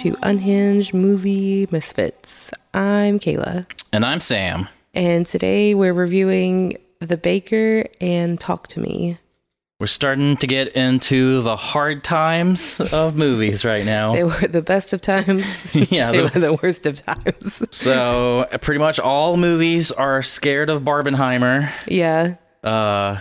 to Unhinged Movie Misfits. I'm Kayla, And I'm Sam. and today we're reviewing The Baker and Talk to Me. We're starting to get into the hard times of movies right now. They were the best of times, Yeah, they the- were the worst of times. So, pretty much all movies are scared of Barbenheimer. yeah, Uh,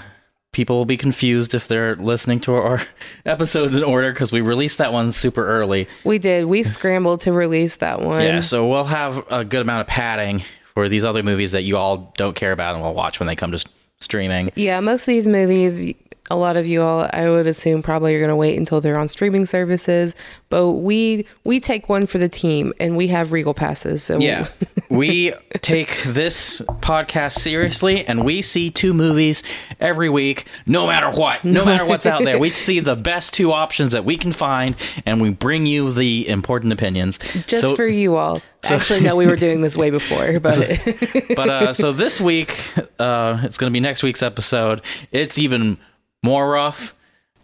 people will be confused if they're listening to our episodes in order because we released that one super early. we did. We scrambled to release that one. Yeah, so we'll have a good amount of padding for these other movies that you all don't care about and will watch when they come to streaming. Yeah, most of these movies, a lot of you all, I would assume, probably are going to wait until they're on streaming services. But we we take one for the team, and we have Regal passes. So Yeah. we take this podcast seriously and we see two movies every week, no matter what, no matter what's out there. We see the best two options that we can find and we bring you the important opinions. just So- for you all. Actually, no, we were doing this way before, but but uh, so this week, uh, it's going to be next week's episode. It's even more rough.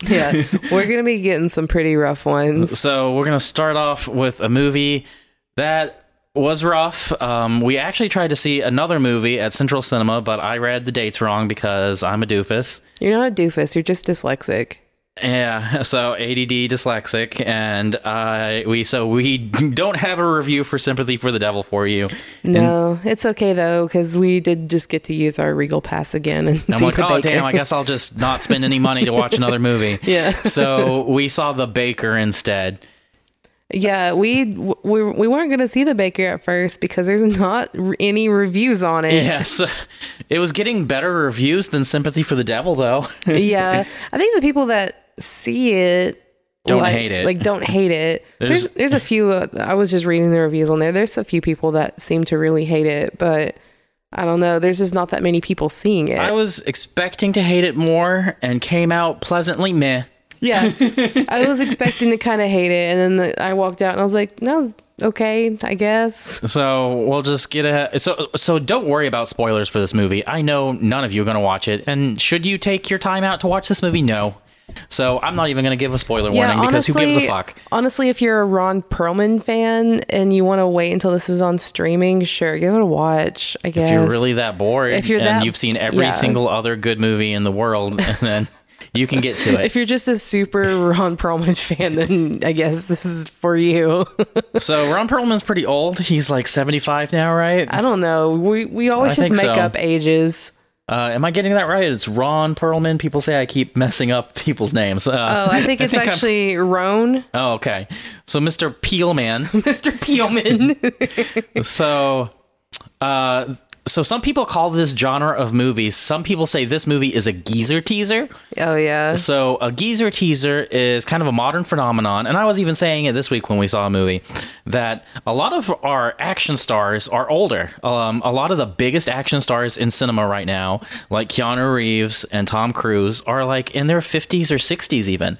yeah, we're going to be getting some pretty rough ones. So we're gonna start off with a movie that was rough. Um, we actually tried to see another movie at Central Cinema, but I read the dates wrong because I'm a doofus. You're not a doofus. You're just dyslexic. Yeah, so ADD dyslexic, and uh, we so we don't have a review for Sympathy for the Devil for you. No, it's okay though because we did just get to use our Regal pass again and I'm see like, the oh Baker. damn, I guess I'll just not spend any money to watch another movie. Yeah. So we saw The Baker instead. Yeah, we we we weren't going to see the Baker at first because there's not r- any reviews on it. Yes, it was getting better reviews than Sympathy for the Devil, though. yeah, I think the people that see it Don't like, hate it. Like don't hate it. There's There's- there's, a few. Uh, I was just reading the reviews on there. There's a few people that seem to really hate it, but I don't know. There's just not that many people seeing it. I was expecting to hate it more and came out pleasantly meh. yeah, I was expecting to kind of hate it, and then the, I walked out and I was like, no, okay, I guess. So we'll just get a so so don't worry about spoilers for this movie. I know none of you are going to watch it, and should you take your time out to watch this movie? No. So I'm not even going to give a spoiler warning because who gives a fuck? Honestly, if you're a Ron Perlman fan and you want to wait until this is on streaming, sure, give it a watch. I guess If you're really that bored If you're and that- you've seen every yeah. single other good movie in the world, and then you can get to it. If you're just a super Ron Perlman fan, then I guess this is for you. so Ron Perlman's pretty old. He's like 75 now, right? I don't know. We we always I just make so. up ages. Uh, am I getting that right? It's Ron Perlman. People say I keep messing up people's names. Uh, Oh, I think it's I'm- actually Roan, Oh, okay. So Mr. Peelman. Mr. Peelman. so, uh, so some people call this genre of movies. Some people say this movie is a geezer teaser. oh yeah. So a geezer teaser is kind of a modern phenomenon, and I was even saying it this week when we saw a movie that a lot of our action stars are older. Um, a lot of the biggest action stars in cinema right now, like Keanu Reeves and Tom Cruise, are like in their fifties or sixties even.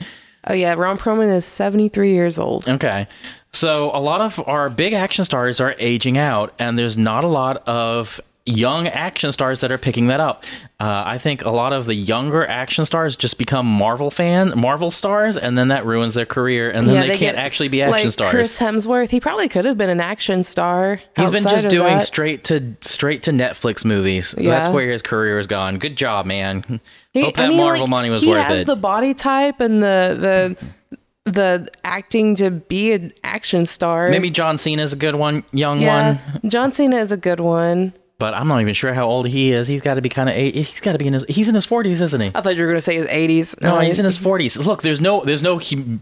Oh yeah. Ron Perlman is 73 years old. Okay. So a lot of our big action stars are aging out, and there's not a lot of young action stars that are picking that up. Uh, I think a lot of the younger action stars just become Marvel fan, Marvel stars, and then that ruins their career, and then they, can't get- actually be action like stars. Chris Hemsworth, he probably could have been an action star. He's been just doing that. straight to straight to Netflix movies. Yeah. That's where his career has gone. Good job, man. He- Hope that I mean, Marvel like, money was worth it. he has the body type and the the the acting to be an action star. Maybe John Cena is a good one, young yeah. one. John Cena is a good one. But I'm not even sure how old he is. He's got to be kind of he's got to be in his he's in his 40s, isn't he? I thought you were gonna say his eighties. No, he's in his 40s. Look, there's no there's no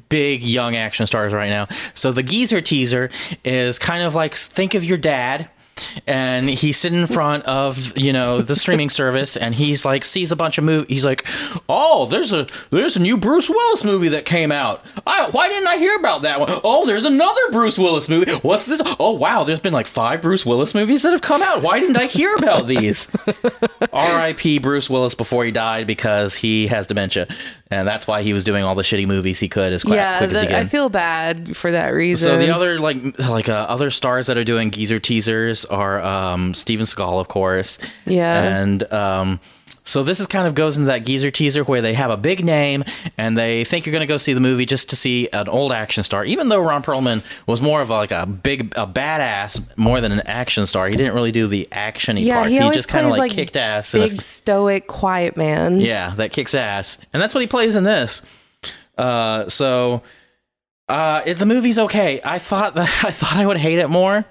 big young action stars right now. So the geezer teaser is kind of like think of your dad and he's sitting in front of you know the streaming service and he's like sees a bunch of movies he's like oh there's a there's a new bruce willis movie that came out. I, why didn't i hear about that one? Oh there's another bruce willis movie. What's this? Oh wow there's been like five bruce willis movies that have come out. Why didn't i hear about these? Rip bruce willis before he died because he has dementia and that's why he was doing all the shitty movies he could as quick, yeah, quick as he could. I feel bad for that reason. so the other like like uh, other stars that are doing geezer teasers are um, Steven Seagal, of course. Yeah. And um, So this is kind of goes into that geezer teaser where they have a big name and they think you're going to go see the movie just to see an old action star. Even though Ron Perlman was more of a, like a big a badass more than an action star, he didn't really do the actiony Yeah, parts. he always just kind of like, like, kicked ass. in a Big stoic quiet man. yeah, that kicks ass, and that's what he plays in this. Uh, so uh, the movie's okay. I thought that I thought I would hate it more,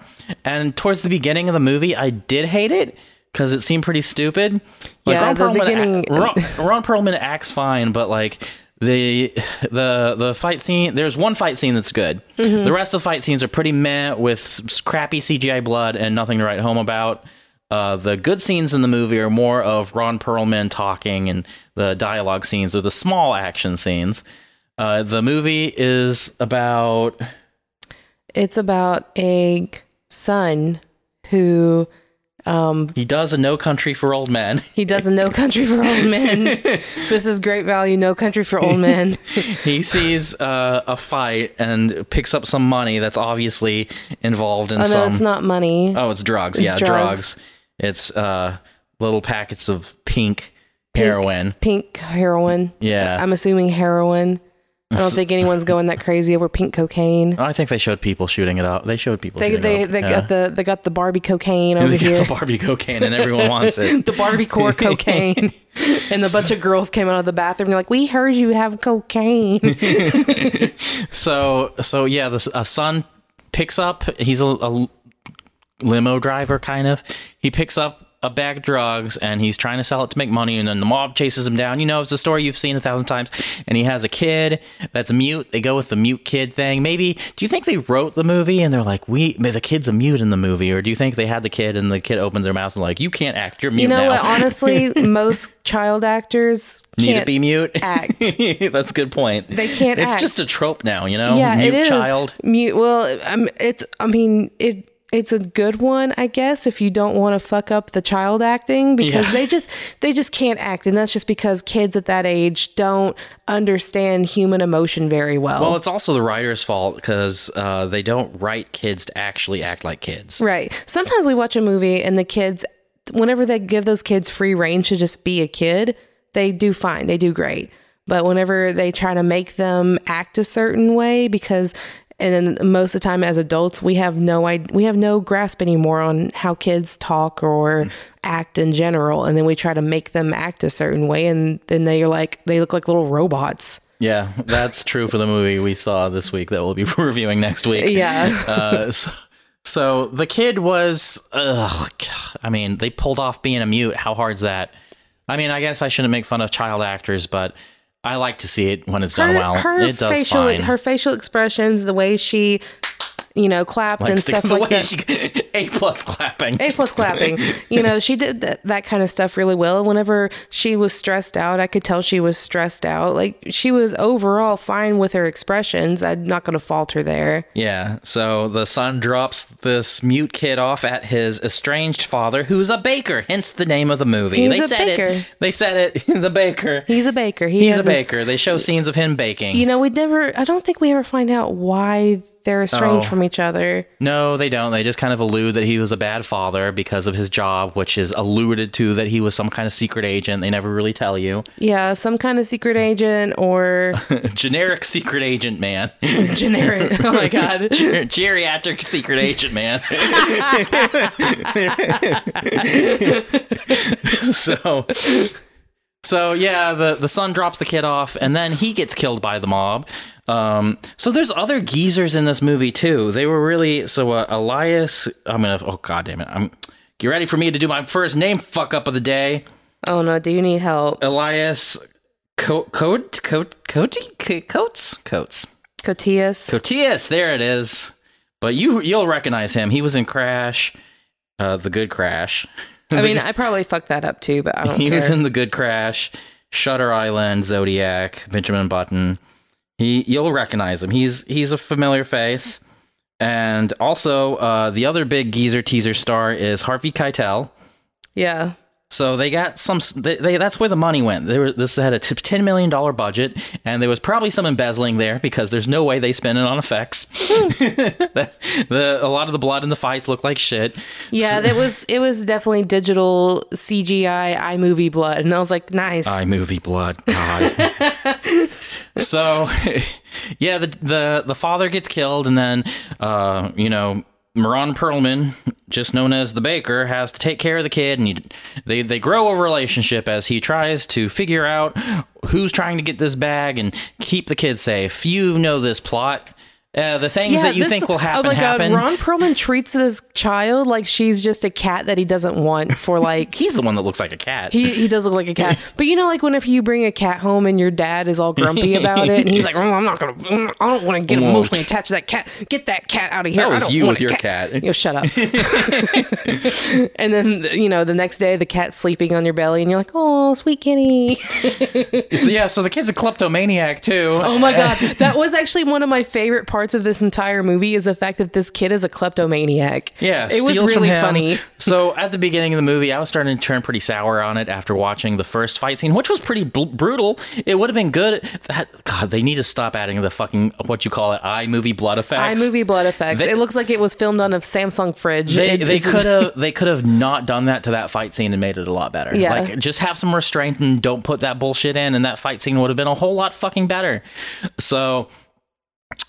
and towards the beginning of the movie, I did hate it because it seemed pretty stupid. Like Yeah, the Perlman, beginning- Ron, Ron Perlman acts fine, but like the the the fight scene, there's one fight scene that's good. Mm-hmm. The rest of the fight scenes are pretty meh with crappy CGI blood and nothing to write home about. Uh, the good scenes in the movie are more of Ron Perlman talking, and the dialogue scenes are the small action scenes. Uh, the movie is about It's about a son who he does a No Country for Old Men. he doesn't know country for old men. this is great value, no country for old men. he sees uh, a fight and picks up some money that's obviously involved in Oh some. no, it's not money. Oh, it's drugs. It's yeah, drugs. drugs. It's uh, little packets of pink, heroin. Pink heroin. Yeah. I'm assuming heroin. I don't think anyone's going that crazy over pink cocaine. I think they showed people shooting it up. They showed people. They shooting they it up. they Yeah. got the they got the Barbie cocaine over They here. the Barbie cocaine, and everyone wants it. the Barbie core cocaine. and a bunch of girls came out of the bathroom. They're like, "We heard you have cocaine." So so yeah, the a son picks up. He's a, a limo driver, kind of. He picks up a bag of drugs and he's trying to sell it to make money. And then the mob chases him down. You know, it's a story you've seen a thousand times. And he has a kid that's mute. They go with the mute kid thing. Maybe do you think they wrote the movie and they're like, we the kid's a mute in the movie, or do you think they had the kid and the kid opens their mouth and like, you can't act, you're mute you know now. what? Honestly, most child actors Need to be mute. act. That's a good point. They can't It's act. just a trope now, you know. yeah, mute it is child. mute. Well, um, it's. I mean, it. It's a good one, I guess, if you don't want to fuck up the child acting because Yeah. they just they just can't act, and that's just because kids at that age don't understand human emotion very well. Well, it's also the writer's fault because uh, they don't write kids to actually act like kids. Right. Sometimes we watch a movie and the kids, whenever they give those kids free reign to just be a kid, they do fine. They do great. But whenever they try to make them act a certain way, because and then most of the time as adults, we have no we have no grasp anymore on how kids talk or act in general, and then we try to make them act a certain way, and then they are like they look like little robots. Yeah, that's true for the movie we saw this week that we'll be reviewing next week. Yeah. Uh, so, so the kid was, ugh, I mean, they pulled off being a mute. How hard's that? I mean, I guess I shouldn't make fun of child actors, but I like to see it when it's done well. it does facial fine. her facial expressions, the way she, you know, clapped like and stuff like that. she- A plus clapping. A plus clapping. You know, she did that, that kind of stuff really well. Whenever she was stressed out, I could tell she was stressed out. Like she was overall fine with her expressions. I'm not going to fault her there. Yeah, so the son drops this mute kid off at his estranged father, who's a baker, hence the name of the movie. He's they a said baker. it. They said it. the baker. He's a baker. He He's a has his- baker. They show scenes of him baking. you know, we never. I don't think we ever find out why they're estranged Oh. from each other. no, they don't. They just kind of allude that he was a bad father because of his job, which is alluded to that he was some kind of secret agent. They never really tell you. Yeah, some kind of secret agent or Generic secret agent man. generic. Oh my god. Ger- Geriatric secret agent man. so so yeah, the the son drops the kid off, and then he gets killed by the mob. Um, so there's other geezers in this movie too. They were really so uh, Elias. I'm gonna. Oh god damn it! I'm. Get ready for me to do my first name fuck up of the day. Oh no, do you need help? Elias. Co- Coat Coat Coat Coates Coates. Cotillas. Cotillas, there it is. But you you'll recognize him. He was in Crash, uh, the Good Crash. I mean, I probably fucked that up too, but I don't He care. was in the Good Crash, Shutter Island, Zodiac, Benjamin Button. He you'll recognize him. He's he's a familiar face. And also, uh, the other big geezer teaser star is Harvey Keitel. yeah. So they got some. They, they, that's where the money went. They were, this had a ten million dollar budget, and there was probably some embezzling there because there's no way they spent it on effects. the, the- a lot of the blood in the fights looked like shit. Yeah, that was it was definitely digital CGI iMovie blood, and I was like, nice. iMovie blood, God. so, yeah, the the the father gets killed, and then, uh, you know. Moran Perlman, just known as the baker, has to take care of the kid, and he, they they grow a relationship as he tries to figure out who's trying to get this bag and keep the kid safe. You know this plot. Uh, the things that you this- think will happen Oh my happen. god, Ron Perlman treats this child like she's just a cat that he doesn't want for like He's the one that looks like a cat. he, he does look like a cat. But you know, like whenever you bring a cat home and your dad is all grumpy about it, and he's like, "Oh, I'm not gonna, I don't want to get emotionally attached to that cat. Get that cat out of here. That was you with your cat. You know, shut up. and then you know, the next day the cat's sleeping on your belly, and you're like, "Oh, sweet kitty." so, yeah, so the kid's a kleptomaniac too. Oh my god, that was actually one of my favorite parts of this entire movie is the fact that this kid is a kleptomaniac. Yeah, it was really funny. So at the beginning of the movie, I was starting to turn pretty sour on it after watching the first fight scene, which was pretty bl- brutal. It would have been good. That God, they need to stop adding the fucking what you call it iMovie blood effects. iMovie blood effects. They- it looks like it was filmed on a Samsung fridge. They, they could have they could have not done that to that fight scene and made it a lot better. Yeah. Like just have some restraint and don't put that bullshit in, and that fight scene would have been a whole lot fucking better. So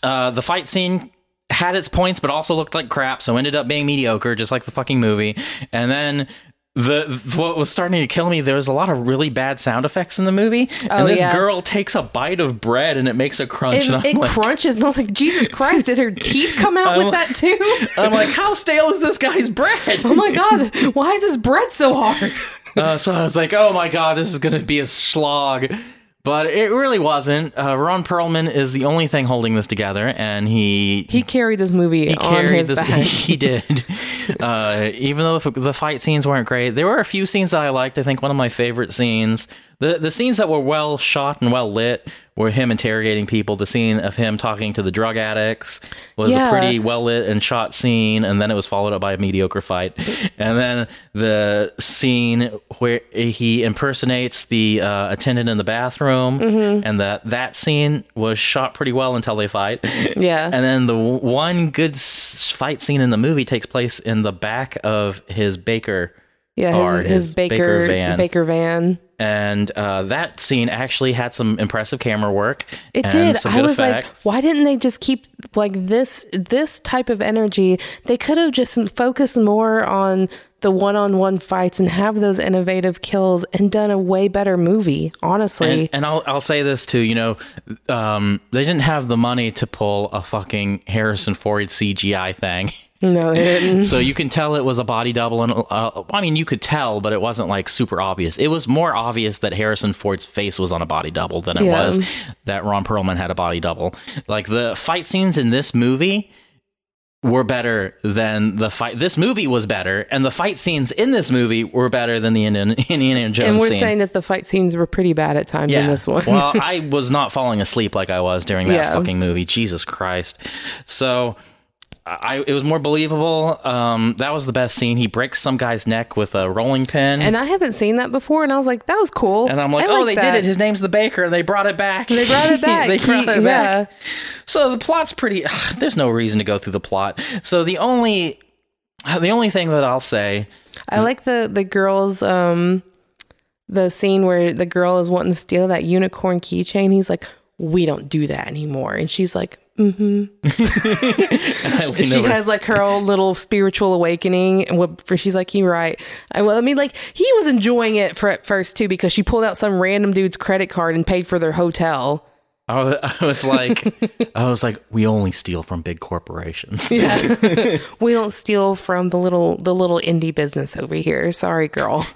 uh, the fight scene had its points, but also looked like crap, so ended up being mediocre, just like the fucking movie. And then the what was starting to kill me, there was a lot of really bad sound effects in the movie. Oh, and this yeah. girl takes a bite of bread and it makes a crunch. It, and it like, crunches, and I was like, Jesus Christ, did her teeth come out with that too? I'm like, how stale is this guy's bread? Oh my God, why is this bread so hard? Uh, so I was like, oh my god, this is gonna be a slog. But it really wasn't. Uh, Ron Perlman is the only thing holding this together, and he He carried this movie he on carried his this. back. He did. Uh, even though the, the fight scenes weren't great, there were a few scenes that I liked. I think one of my favorite scenes, the the scenes that were well shot and well lit, were him interrogating people. The scene of him talking to the drug addicts was Yeah. a pretty well lit and shot scene, and then it was followed up by a mediocre fight. And then the scene where he impersonates the uh, attendant in the bathroom, Mm-hmm. and that that scene was shot pretty well until they fight. Yeah. And then the one good fight scene in the movie takes place in the back of his baker. Yeah, his, his his baker, Baker van. Baker van. And uh, that scene actually had some impressive camera work. It did. I good was like, why didn't they just keep like this this type of energy? They could have just focused more on the one-on-one fights and have those innovative kills and done a way better movie. Honestly, And, and I'll I'll say this too. You know, um, they didn't have the money to pull a fucking Harrison Ford CGI thing. no, they didn't. So you can tell it was a body double, and uh, I mean, you could tell, but it wasn't like super obvious. It was more obvious that Harrison Ford's face was on a body double than it Yeah. was that Ron Perlman had a body double. Like the fight scenes in this movie were better than the fight. This movie was better, and the fight scenes in this movie were better than the Indiana, Indiana Jones and we're scene. saying that the fight scenes were pretty bad at times in this one. well, I was not falling asleep like I was during that Yeah. fucking movie. Jesus Christ. So I it was more believable. Um, that was the best scene. He breaks some guy's neck with a rolling pin. and I haven't seen that before, and I was like, that was cool. And I'm like, I oh, like they that. did it. His name's the Baker, and they brought it back. They brought it back. they brought He- it back. yeah. So the plot's pretty. There's no reason to go through the plot. So the only, the only thing that I'll say, I like the the girls um the scene where the girl is wanting to steal that unicorn keychain. He's like, "We don't do that anymore." And she's like, Lean she over- has like her own little spiritual awakening and what for she's like, "You right." I well, I mean like he was enjoying it for at first too because she pulled out some random dude's credit card and paid for their hotel. I was, I was like, I was like, we only steal from big corporations. Yeah. we don't steal from the little the little indie business over here. Sorry, girl.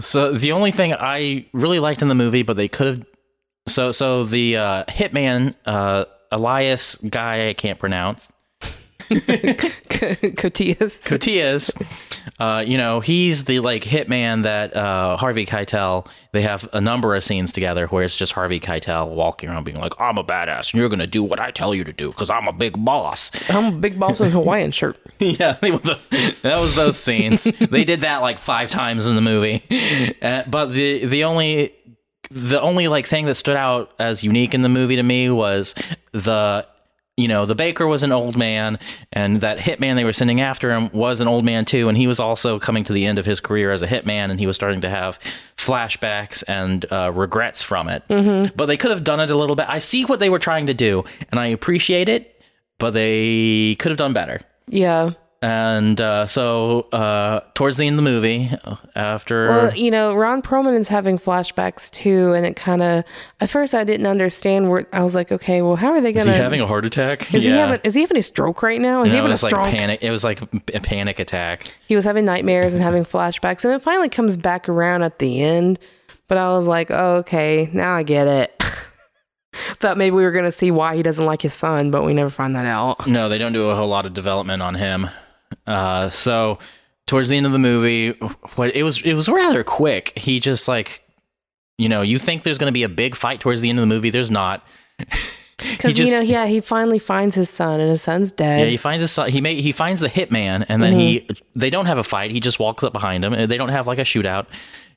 So the only thing I really liked in the movie, but they could have, so so the uh, hitman uh, Elias guy I can't pronounce. Cotillas. Cotillas, uh, you know, he's the like hitman that uh, Harvey Keitel. They have a number of scenes together where it's just Harvey Keitel walking around being like, "I'm a badass, and you're gonna do what I tell you to do because I'm a big boss." I'm a big boss in a Hawaiian shirt. yeah, they the- that was those scenes. they did that like five times in the movie, uh, but the the only the only like thing that stood out as unique in the movie to me was the you know the baker was an old man and that hitman they were sending after him was an old man too and he was also coming to the end of his career as a hitman and he was starting to have flashbacks and uh, regrets from it. But they could have done it a little bit i see what they were trying to do and i appreciate it but they could have done better. Yeah. And uh, so uh, towards the end of the movie after Well, you know, Ron Perlman is having flashbacks too, and it kind of at first I didn't understand where I was like, okay, well, how are they gonna? he having a heart attack is he having? Is he having a stroke right now? Is he having it a was like panic it was like a panic attack he was having nightmares and having flashbacks, and it finally comes back around at the end. But I was like, oh, okay, now I get it. Thought maybe we were gonna see why he doesn't like his son, but we never find that out. No, they don't do a whole lot of development on him. Uh, so towards the end of the movie, what it was it was rather quick. He just like, you know, you think there's going to be a big fight towards the end of the movie. There's not. Because you know, yeah, he finally finds his son, and his son's dead. Yeah, he finds his son. He may, he finds the hitman, and then he they don't have a fight. He just walks up behind him. They don't have like a shootout.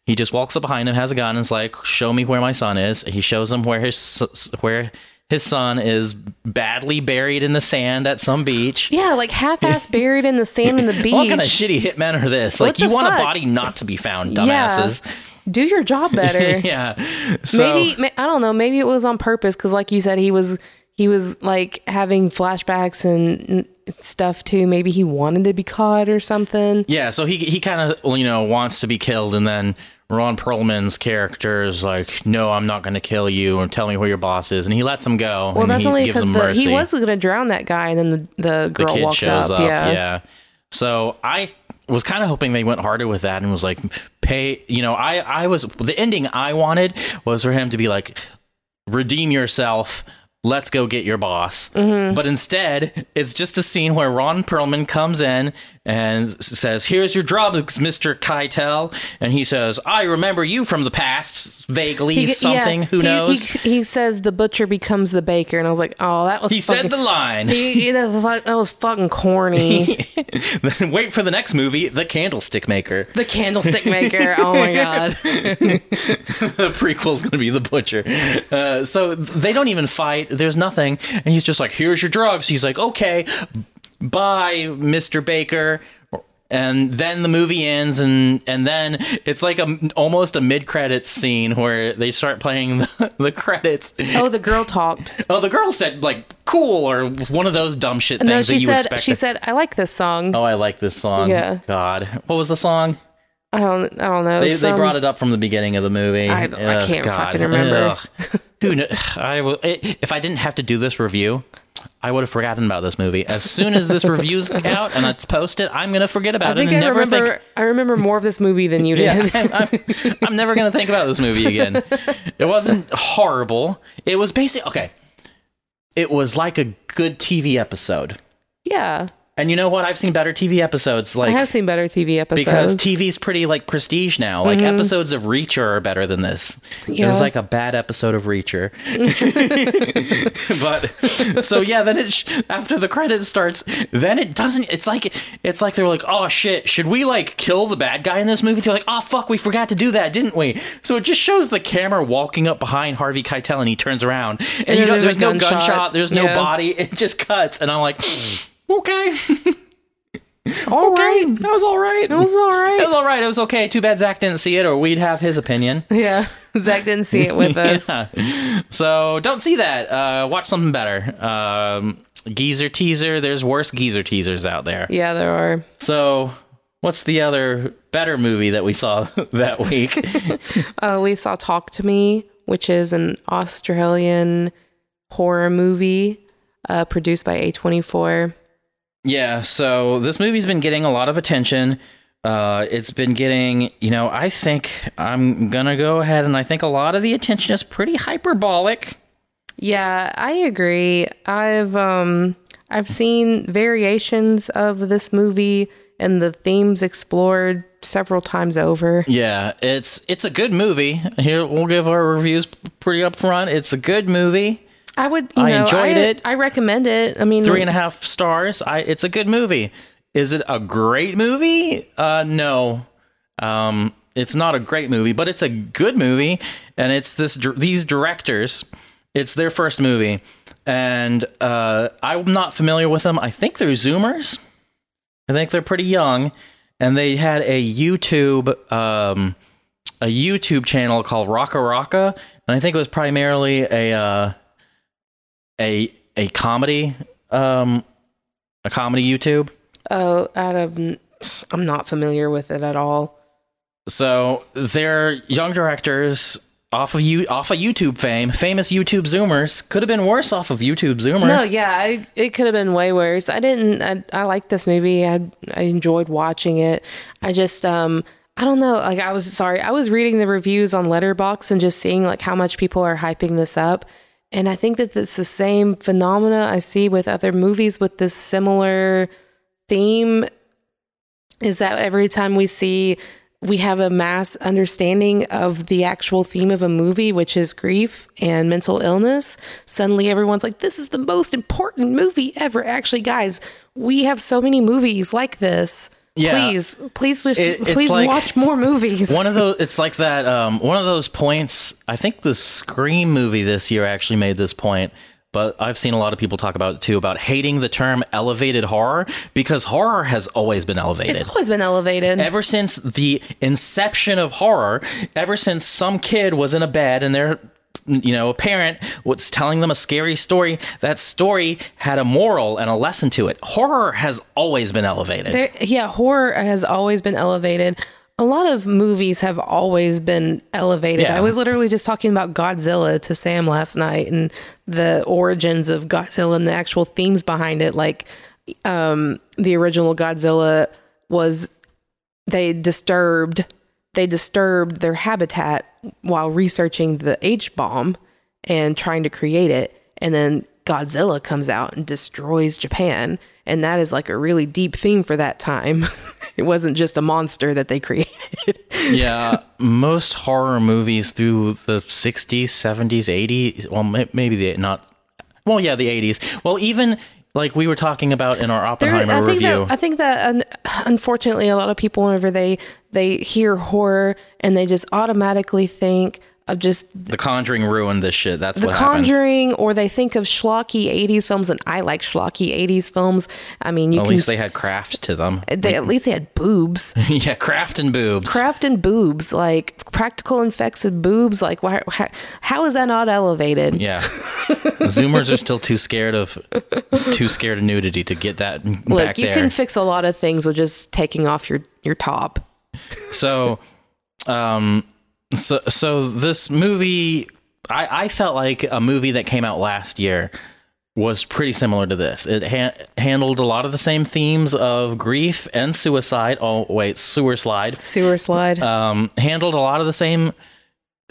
He just walks up behind him, has a gun, and is like, "Show me where my son is." He shows him where his where his son is badly buried in the sand at some beach. yeah, like half-ass buried in the sand in the beach. What kind of shitty hitmen are this? Like, you the want fuck? a body not to be found, Yeah. dumbasses. Do your job better. Yeah. So, maybe I don't know. Maybe it was on purpose because, like you said, he was he was like having flashbacks and and stuff too. Maybe he wanted to be caught or something. Yeah, so he he kind of you know wants to be killed, and then Ron Perlman's character is like, "No, I'm not going to kill you, and tell me where your boss is," and he lets him go. Well, that's he only because the, he was going to drown that guy, and then the the the girl kid walked shows up. up. Yeah. yeah. So I was kind of hoping they went harder with that and was like, pay. You know, I I was the ending I wanted was for him to be like, redeem yourself. Let's go get your boss. Mm-hmm. But instead, it's just a scene where Ron Perlman comes in and says, "Here's your drugs, Mister Keitel," and he says, "I remember you from the past, vaguely, He- something. yeah, Who he- knows?" He, he says the butcher becomes the baker, and I was like, oh, that was. He fucking, said the line. He, he- that, was that was fucking corny. then wait for the next movie, The Candlestick Maker. the candlestick maker. Oh my god. the prequel's going to be the butcher. Uh, so they don't even fight. There's nothing. And he's just like, here's your drugs. He's like, okay, bye, Mr. Baker. And then the movie ends, and and then it's like a almost a mid credits scene where they start playing the, the credits. Oh, the girl talked. Oh, the girl said like cool or one of those dumb shit things No, that she you said expect. she said I like this song. oh, I like this song. Yeah. God, what was the song? I don't I don't know. They, they brought it up from the beginning of the movie. I- I can't fucking remember. Who kn- I will, if I didn't have to do this review, I would have forgotten about this movie. As soon as this review's out and it's posted, I'm gonna forget about I think it I and never remember think. I remember more of this movie than you did. Yeah, I'm, I'm, I'm never gonna think about this movie again. It wasn't horrible. It was basic. Okay, it was like a good TV episode. yeah. And you know what? I've seen better TV episodes. Like I have seen better TV episodes. because TV's pretty like prestige now. Like mm-hmm. episodes of Reacher are better than this. It was like a bad episode of Reacher. but so yeah, then it sh- after the credits starts, then it doesn't. It's like it's like they're like, oh shit, should we like kill the bad guy in this movie? They're like, oh fuck, we forgot to do that, didn't we? So it just shows the camera walking up behind Harvey Keitel, and he turns around, and, then you know, there's there's no gunshot. gunshot, there's no Yeah. body. It just cuts, and I'm like, okay. all Okay, right. that was all right. It was all It was all right. It was okay. Too bad Zach didn't see it, or we'd have his opinion. Yeah. Zach didn't see it with us. Yeah. So don't see that. Uh, watch something better. Um, geezer teaser. There's worse geezer teasers out there. Yeah, there are. So what's the other better movie that we saw that week? Uh, we saw Talk to Me, which is an Australian horror movie uh, produced by A24. Yeah. So this movie's been getting a lot of attention. Uh, it's been getting, you know, I think I'm gonna go ahead and I think a lot of the attention is pretty hyperbolic. Yeah, I agree. I've um I've seen variations of this movie and the themes explored several times over. Yeah, it's it's a good movie. Here we'll give our reviews pretty upfront. It's a good movie. I would you I know, enjoyed I, it. I recommend it. I mean Three and a half stars. I it's a good movie. Is it a great movie? Uh, no. Um, it's not a great movie, but it's a good movie, and it's this these directors. It's their first movie, and uh, I'm not familiar with them. I think they're Zoomers. I think they're pretty young, and they had a YouTube um, a YouTube channel called RackaRacka, and I think it was primarily a uh, a a comedy um, a comedy YouTube. oh out of I'm not familiar with it at all. So they're young directors off of you off of YouTube fame, famous YouTube Zoomers. Could have been worse off of YouTube Zoomers. No, yeah, I, it could have been way worse. I didn't. I, I liked this movie. I I enjoyed watching it. I just um I don't know. Like I was sorry. I was reading the reviews on Letterboxd and just seeing like how much people are hyping this up, and I think that it's the same phenomena I see with other movies with this similar theme. Is that every time we see we have a mass understanding of the actual theme of a movie, which is grief and mental illness, suddenly everyone's like, this is the most important movie ever. Actually, guys, we have so many movies like this. Yeah. Please, please just It- please like- watch more movies. One of those it's like that um one of those points I think the Scream movie this year actually made this point. But I've seen a lot of people talk about it too about hating the term elevated horror because horror has always been elevated. it's always been elevated. ever since the inception of horror, ever since some kid was in a bed and their you know, a parent was telling them a scary story, that story had a moral and a lesson to it. Horror has always been elevated. There, yeah, horror has always been elevated. A lot of movies have always been elevated. Yeah. I was literally just talking about Godzilla to Sam last night and the origins of Godzilla and the actual themes behind it. Like, um, the original Godzilla was they disturbed they disturbed their habitat while researching the H bomb and trying to create it. And then Godzilla comes out and destroys Japan. And that is like a really deep theme for that time. it wasn't just a monster that they created. yeah, most horror movies through the 60s, 70s, 80s, well maybe the not well, yeah, the 80s. Well, even like we were talking about in our There- Oppenheimer I think review. that I think that un- unfortunately a lot of people whenever they they hear horror and they just automatically think of just the Conjuring ruined this shit. That's The what happened. Conjuring, or they think of schlocky '80s films, and I like schlocky '80s films. I mean, you At can least they had craft to them. they at least they had boobs, yeah, craft and boobs. craft and boobs, like practical effects of boobs. Like, why, how, how is that not elevated? Yeah. Zoomers are still too scared of too scared of nudity to get that Look, you there. can fix a lot of things with just taking off your your top. so um so so this movie I I felt like a movie that came out last year was pretty similar to this. It ha- handled a lot of the same themes of grief and suicide. Oh wait, sewer slide. Sewer slide. um, handled a lot of the same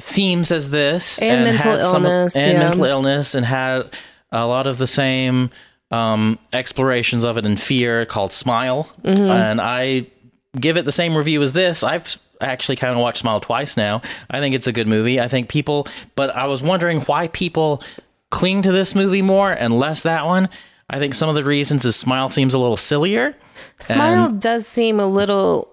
themes as this And mental had some- illness, and yeah. mental illness and had a lot of the same um, explorations of it in fear called smile Mm-hmm. and i give it the same review as this i've actually kind of watched smile twice now. I think it's a good movie. I think people but i was wondering why people cling to this movie more and less that one. I think some of the reasons is smile seems a little sillier Smile does seem a little.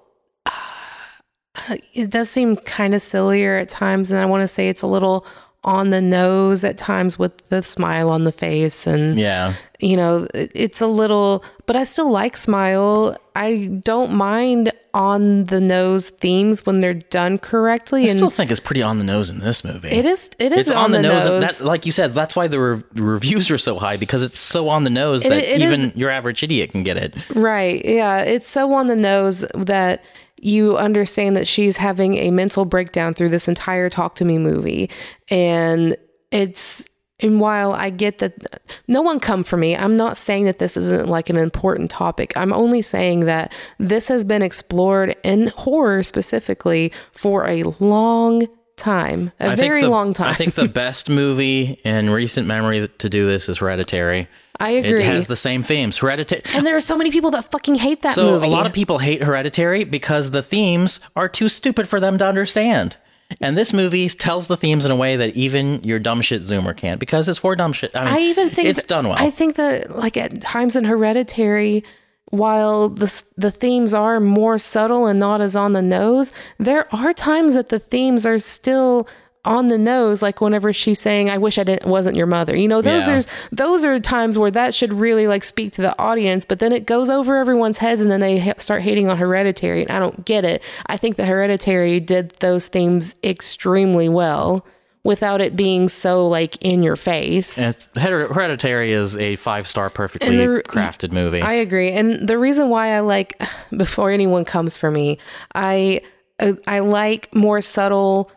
uh, it does seem kind of sillier at times, and I want to say it's a little on the nose at times with the smile on the face and yeah you know it's a little but i still like smile i don't mind on the nose themes when they're done correctly i and still think it's pretty on the nose in this movie it is it is it's on, the, nose. nose, That, like you said, that's why the re- reviews are so high because it's so on the nose It- that it even is- your average idiot can get it. Right. Yeah. It's so on the nose that you understand that she's having a mental breakdown through this entire Talk to Me movie. And it's, and while I get that no one come for me, I'm not saying that this isn't like an important topic. I'm only saying that this has been explored in horror specifically for a long time, a I very the- long time. I think the best movie in recent memory to do this is Hereditary. I agree. It has the same themes. Hereditary. and there are so many people that fucking hate that So movie. a lot of people hate Hereditary because the themes are too stupid for them to understand. And this movie tells the themes in a way that even your dumb shit Zoomer can't because it's for dumb shit. I, mean, I even think it's that- done well. I think that like at times in Hereditary, while the the themes are more subtle and not as on the nose, there are times that the themes are still on the nose like whenever she's saying i wish i didn't wasn't your mother you know those Yeah. are those are times where that should really like speak to the audience but then it goes over everyone's heads and then they ha- start hating on hereditary and i don't get it i think the hereditary did those themes extremely well without it being so like in your face And Hereditary is a five star, perfectly the- crafted movie. I agree. And the reason why I like before anyone comes for me, I uh, I like more subtle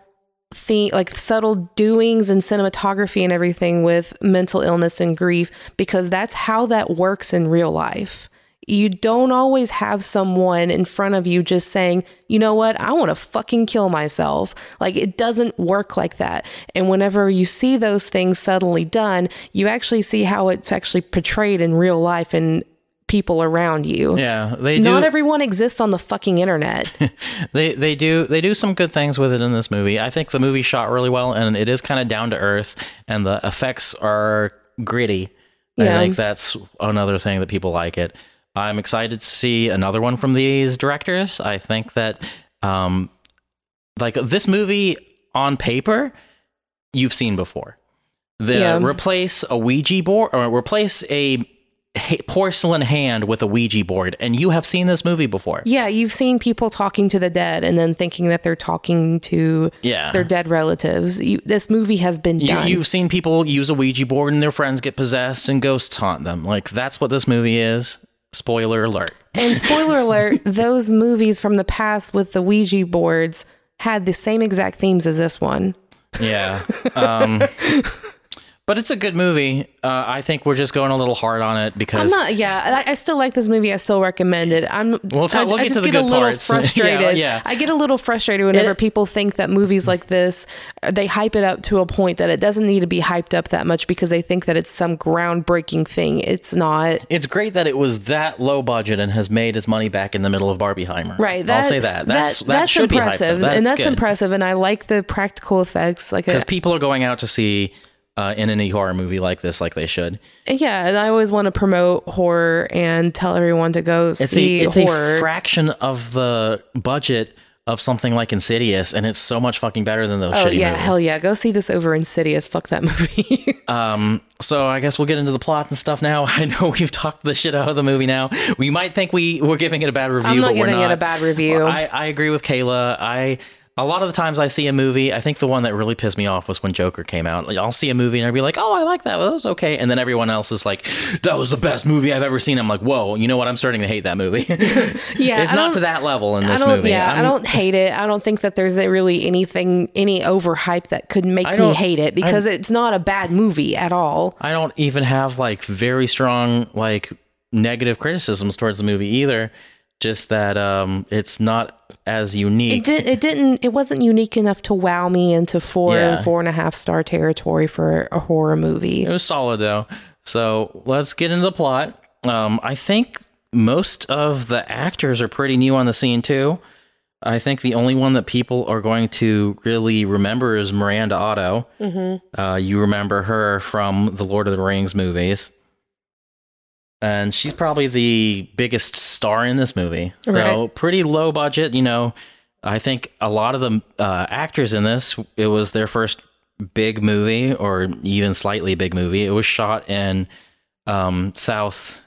the like subtle doings and cinematography and everything with mental illness and grief because that's how that works in real life. You don't always have someone in front of you just saying, you know what, I want to fucking kill myself. Like it doesn't work like that. And whenever you see those things suddenly done, you actually see how it's actually portrayed in real life and people around you. yeah, they do. Not everyone exists on the fucking internet. they they do they do some good things with it in this movie. I think the movie shot really well, and it is kind of down to earth, and the effects are gritty. Yeah. I think that's another thing that people like it. I'm excited to see another one from these directors. I think that, um, like this movie on paper, you've seen before. The Yeah. replace a Ouija board or replace a porcelain hand with a Ouija board, and you have seen this movie before. Yeah, you've seen people talking to the dead and then thinking that they're talking to Yeah. their dead relatives. You, this movie has been You, done. you've seen people use a Ouija board and their friends get possessed and ghosts haunt them. Like that's what this movie is. Spoiler alert. and spoiler alert, those movies from the past with the Ouija boards had the same exact themes as this one. Yeah. Um, but it's a good movie. Uh, I think we're just going a little hard on it I'm because not, yeah, I, I still like this movie. I still recommend it. I'm, We'll talk- I, we'll I get just get a little parts. Frustrated. yeah. I get a little frustrated whenever It- people think that movies like this, they hype it up to a point that it doesn't need to be hyped up that much because they think that it's some groundbreaking thing. It's not. it's great that it was that low budget and has made its money back in the middle of Barbieheimer. Right. I'll say that. That's that, that's impressive, up. and that's good. impressive. And I like the practical effects. Like, because people are going out to see uh, in any horror movie like this, like they should. yeah, and I always want to promote horror and tell everyone to go It's see a it's horror. a fraction of the budget of something like Insidious, and it's so much fucking better than those oh shitty yeah, movies. hell yeah, go see this over Insidious. Fuck that movie. Um, so I guess we'll get into the plot and stuff now. I know we've talked the shit out of the movie now. We might think we we're giving it a bad review, I'm not but we're giving not. it a bad review. I, I agree with Kayla. I a lot of the times I see a movie, I think the one that really pissed me off was when Joker came out. Like, I'll see a movie and I'll be like, "Oh, I like that. Well, that was okay." And then everyone else is like, "That was the best movie I've ever seen." I'm like, "Whoa, you know what? I'm starting to hate that movie." yeah, it's not to that level in this movie. Yeah, I'm- I don't hate it. I don't think that there's really anything, any overhype that could make me hate it because it's not a bad movie at all. I don't even have like very strong like negative criticisms towards the movie either. Just that um, it's not as unique. It did. It didn't. It wasn't unique enough to wow me into four Yeah. and four and a half star territory for a horror movie. It was solid though. So let's get into the plot. Um, I think most of the actors are pretty new on the scene too. I think the only one that people are going to really remember is Miranda Otto. Mm-hmm. Uh, you remember her from the Lord of the Rings movies. And she's probably the biggest star in this movie. So Right. pretty low budget, you know. I think a lot of the uh, actors in this, it was their first big movie or even slightly big movie. It was shot in um, South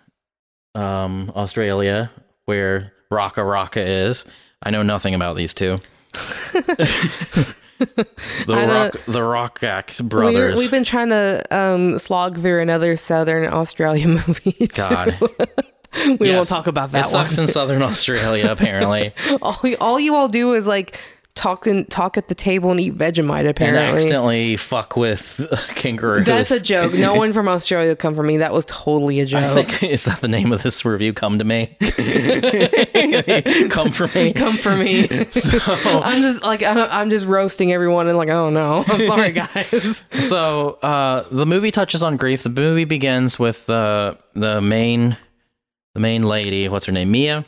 um, Australia, where RackaRacka is. I know nothing about these two. the Rock, the Rockak We're, brothers. we've been trying to um, slog through another Southern Australia movie. God, we Yes. won't talk about that It sucks one. in Southern Australia, apparently. all, all you all do is like talk and talk at the table and eat Vegemite. and Apparently, accidentally fuck with kangaroos. that's a joke. No one from Australia come for me. That was totally a joke. I think is that the name of this review? Come to me. Come for me. come for me. I'm just like I'm, I'm just roasting everyone and like oh no, I'm sorry guys. So uh, the movie touches on grief. The movie begins with the the main the main lady. What's her name? Mia.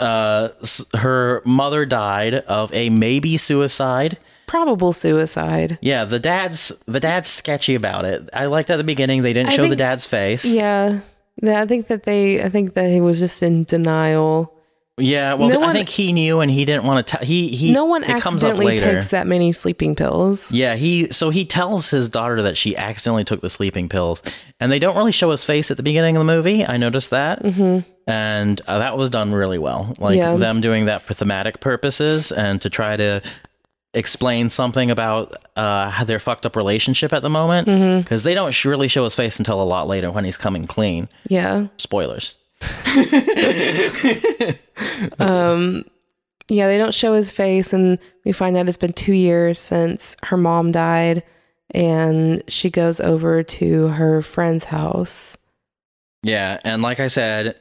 Uh, her mother died of a maybe suicide. Probable suicide. Yeah, the dad's the dad's sketchy about it. I liked at the beginning they didn't I show the dad's face. Yeah. Yeah, I think that they I think that he was just in denial. Yeah, well, No I one- think he knew and he didn't want to tell. He he. no one it comes up accidentally later. takes that many sleeping pills. Yeah, he so he tells his daughter that she accidentally took the sleeping pills, and they don't really show his face at the beginning of the movie. I noticed that, mm-hmm. and uh, that was done really well. Like Yeah. them doing that for thematic purposes and to try to explain something about uh, their fucked up relationship at the moment, because they don't really show his face until a lot later when he's coming clean. Yeah. Spoilers. Um, yeah, they don't show his face and we find out it's been 2 years since her mom died and she goes over to her friend's house. Yeah, and like I said,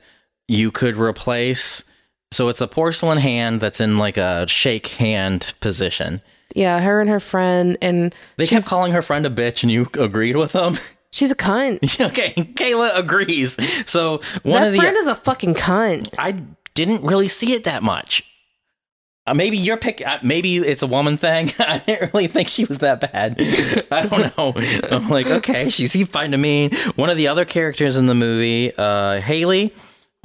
you could replace. So it's a porcelain hand that's in like a shake hand position. Yeah, her and her friend and They kept calling her friend a bitch, and you agreed with them. she's a cunt. okay, Kayla agrees. So one that of the friend is a fucking cunt. I didn't really see it that much. Uh, maybe you're pick. Uh, maybe it's a woman thing. I didn't really think she was that bad. I don't know. I'm like, okay, she's he fine to me. One of the other characters in the movie, uh, Haley,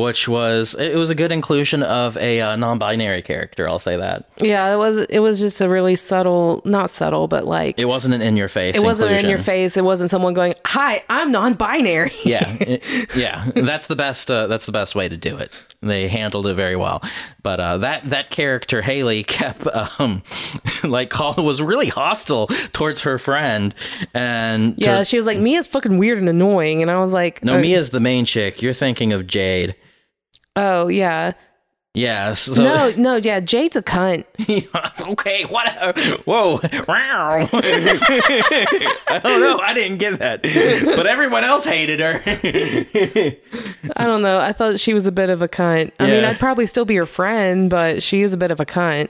which was it was a good inclusion of a uh, non-binary character. I'll say that Yeah, it was it was just a really subtle, not subtle, but like it wasn't an in-your-face. it wasn't in your face. It wasn't someone going, "Hi, I'm non-binary." yeah it- yeah that's the best uh, that's the best way to do it they handled it very well but uh, that that character haley kept um like call was really hostile towards her friend and to- Yeah, she was like, "Mia's fucking weird and annoying," and I was like, no uh, mia's the main chick you're thinking of jade Oh yeah, yeah so no, no, yeah, Jade's a cunt. okay whatever whoa i don't know i didn't get that but everyone else hated her I don't know. I thought she was a bit of a cunt. I mean, I'd probably still be her friend, but she is a bit of a cunt.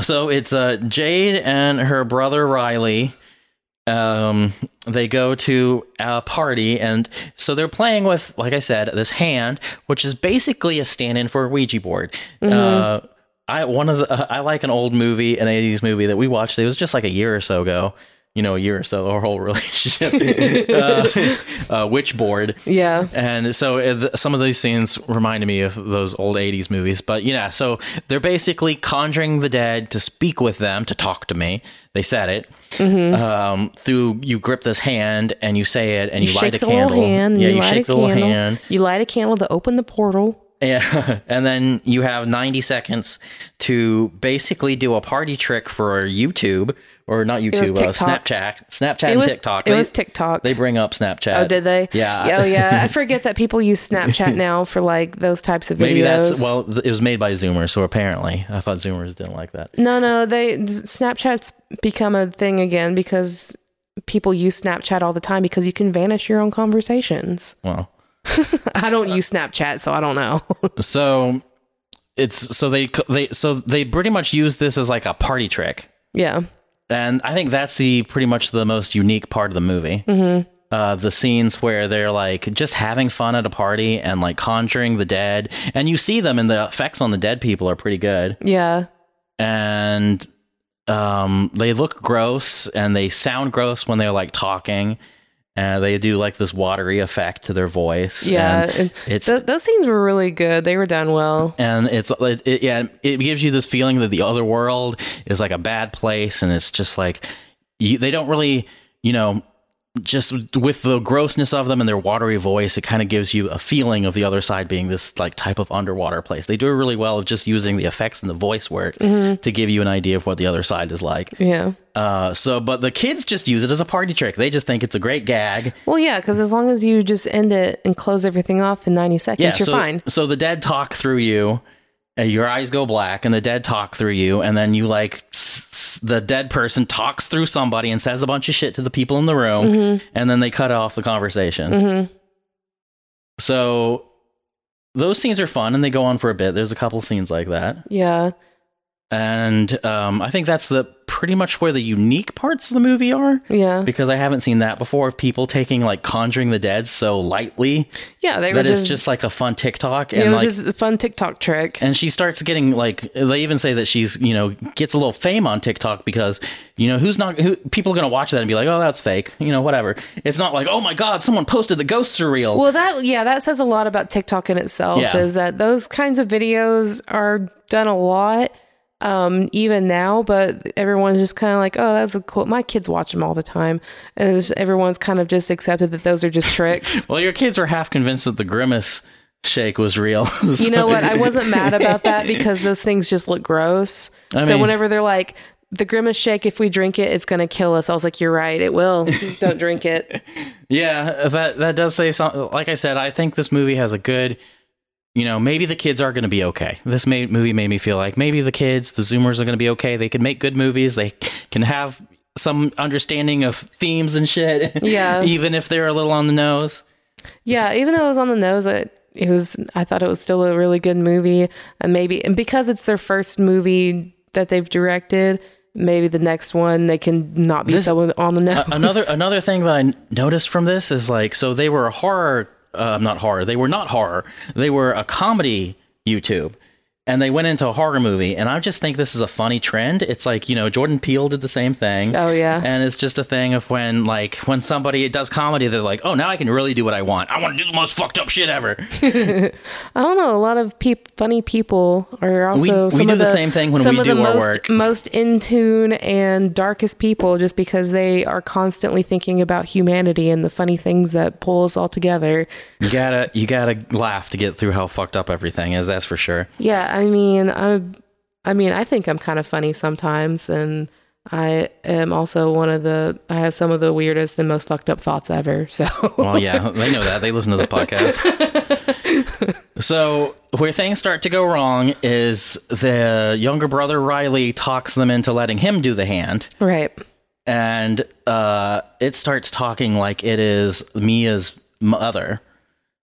So it's uh, Jade and her brother Riley. Um, they go to a party, and so they're playing with, like I said, this hand, which is basically a stand-in for a Ouija board. Uh, I one of the uh, I like an old movie, an '80s movie that we watched. It was just like a year or so ago. You know, a year or so, our whole relationship. uh, uh, Witchboard. Yeah, And so uh, th- some of those scenes reminded me of those old 80s movies. But yeah, so they're basically conjuring the dead to speak with them, to talk to me. They said it. Mm-hmm. Um, through you grip this hand and you say it and you, you light a candle. hand. yeah, you, you, light shake a the little candle. hand. You light a candle to open the portal. Yeah. And then you have 90 seconds to basically do a party trick for YouTube or not YouTube, uh, Snapchat. Snapchat It and TikTok. It They- was TikTok. They bring up Snapchat. oh, did they? Yeah. Oh, yeah. I forget that people use Snapchat now for like those types of videos. Maybe that's well. th- It was made by Zoomers, so apparently, I thought Zoomers didn't like that. No, no, they Snapchat's become a thing again because people use Snapchat all the time because you can vanish your own conversations. Well, I don't use Snapchat, so I don't know. so it's so they they so they pretty much use this as like a party trick, yeah. and I think that's the pretty much the most unique part of the movie. Mm-hmm. Uh, the scenes where they're like just having fun at a party and like conjuring the dead, and you see them, and the effects on the dead people are pretty good, Yeah. and um, they look gross and they sound gross when they're like talking. Uh, they do like this watery effect to their voice. Yeah. and it's th- those scenes were really good. They were done well. and it's it, it- yeah it gives you this feeling that the other world is like a bad place and it's just like you, they don't really you know just with the grossness of them and their watery voice it kind of gives you a feeling of the other side being this like type of underwater place. They do really well of just using the effects and the voice work to give you an idea of what the other side is like. Yeah. uh so but the kids just use it as a party trick. They just think it's a great gag. Well, yeah, because as long as you just end it and close everything off in 90 seconds, you're so, fine. So the dead talk through you, Uh, your eyes go black and the dead talk through you and then you like s- s- the dead person talks through somebody and says a bunch of shit to the people in the room mm-hmm. and then they cut off the conversation. Mm-hmm. So those scenes are fun and they go on for a bit. There's a couple scenes like that. Yeah. and um, i think that's the pretty much where the unique parts of the movie are Yeah. because i haven't seen that before of people taking like conjuring the dead so lightly Yeah. They were that it's just, just like a fun tiktok it and was like just a fun TikTok trick. and she starts getting like they even say that she's you know gets a little fame on TikTok because you know who's not who people are gonna watch that and be like oh that's fake you know whatever it's not like oh my god someone posted the ghosts are real Well, that yeah, that says a lot about TikTok in itself. Yeah. Is that those kinds of videos are done a lot, um, even now. But everyone's just kind of like, oh, that's a cool. My kids watch them all the time, and everyone's kind of just accepted that those are just tricks. well your kids were half convinced that the grimace shake was real you know what? I wasn't mad about that because those things just look gross. I so mean- whenever they're like. The grimace shake, if we drink it, it's going to kill us. I was like, you're right. It will. Don't drink it. yeah that that does say something like I said I think this movie has a good you know maybe the kids are going to be okay this made, movie made me feel like maybe the kids the zoomers are going to be okay they can make good movies they can have some understanding of themes and shit Yeah. even if they're a little on the nose Yeah, even though it was on the nose, it, it was. I thought it was still a really good movie, and maybe and because it's their first movie that they've directed, maybe the next one they can not be This- so on the nose. another another thing that I noticed from this is like so they were a horror uh, not horror. They were not horror. They were a comedy YouTube and they went into a horror movie and I just think this is a funny trend it's like you know Jordan Peele did the same thing Oh, yeah. and it's just a thing of when like when somebody does comedy they're like oh now I can really do what I want I want to do the most fucked up shit ever I don't know. A lot of peop, funny people are also we some do of the same thing when some we of do the our most work. most in tune and darkest people, just because they are constantly thinking about humanity and the funny things that pull us all together. you gotta you gotta laugh to get through how fucked up everything is that's for sure Yeah, I mean, I, I mean, I think I'm kind of funny sometimes, and I am also one of the. I have some of the weirdest and most fucked up thoughts ever. So Well, yeah, they know that. They listen to this podcast. so, where things start to go wrong is the younger brother Riley talks them into letting him do the hand, right, and uh, it starts talking like it is Mia's mother.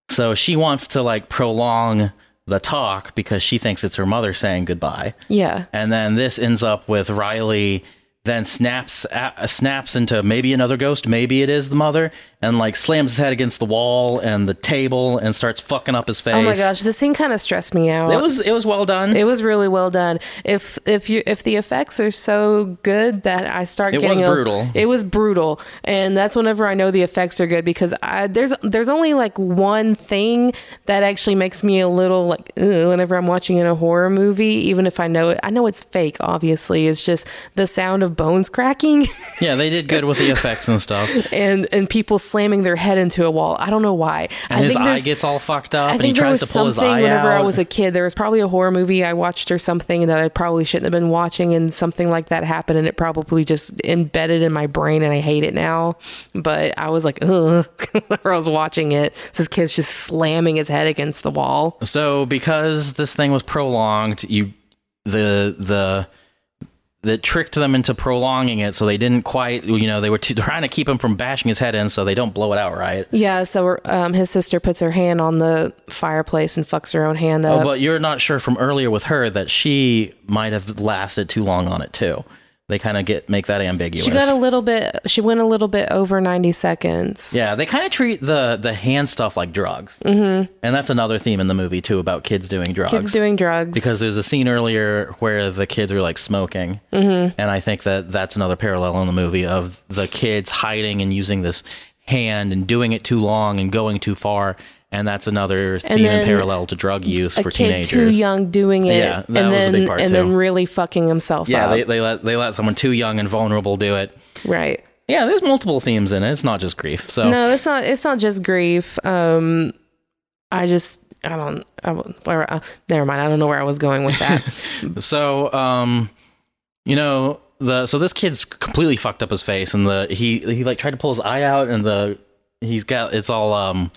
So she wants to like prolong the talk because she thinks it's her mother saying goodbye. yeah, And then this ends up with Riley then snaps uh, snaps into maybe another ghost, maybe it is the mother, and like slams his head against the wall and the table and starts fucking up his face. oh my gosh, this scene kind of stressed me out. It was it was well done. It was really well done. If if you if the effects are so good that I start It getting was a- brutal. it was brutal, and that's whenever I know the effects are good because I, there's there's only like one thing that actually makes me a little like whenever I'm watching in a horror movie, even if I know it. I know it's fake. Obviously, it's just the sound of bones cracking yeah, they did good with the effects and stuff. and and people slamming their head into a wall. I don't know why. And I his think eye gets all fucked up I and he think there tries was to pull something eye whenever I was a kid. There was probably a horror movie I watched or something that I probably shouldn't have been watching, and something like that happened, and it probably just embedded in my brain, and I hate it now. But I was like, ugh, whenever I was watching it, so this kid's just slamming his head against the wall. So because this thing was prolonged, you the the that tricked them into prolonging it so they didn't quite you know they were too, trying to keep him from bashing his head in so they don't blow it out right. Yeah, so um, his sister puts her hand on the fireplace and fucks her own hand up. Oh, but you're not sure from earlier with her that she might have lasted too long on it too. They kind of get make that ambiguous. she got a little bit. She went a little bit over ninety seconds. yeah, they kind of treat the the hand stuff like drugs, mm-hmm. and that's another theme in the movie too about kids doing drugs. Kids doing drugs because there's a scene earlier where the kids are like smoking, mm-hmm. and I think that that's another parallel in the movie of the kids hiding and using this hand and doing it too long and going too far, and that's another theme and, parallel to drug use a for kid teenagers. too young doing it, Yeah, that and was a then big part, and too. then really fucking himself Yeah, up. they, they let they let someone too young and vulnerable do it. right. Yeah, there's multiple themes in it. It's not just grief. So No, it's not. It's not just grief. Um, I just I don't. I, where, uh, never mind. I don't know where I was going with that. So, um, you know, the so this kid's completely fucked up his face, and the he he like tried to pull his eye out, and the he's got it's all um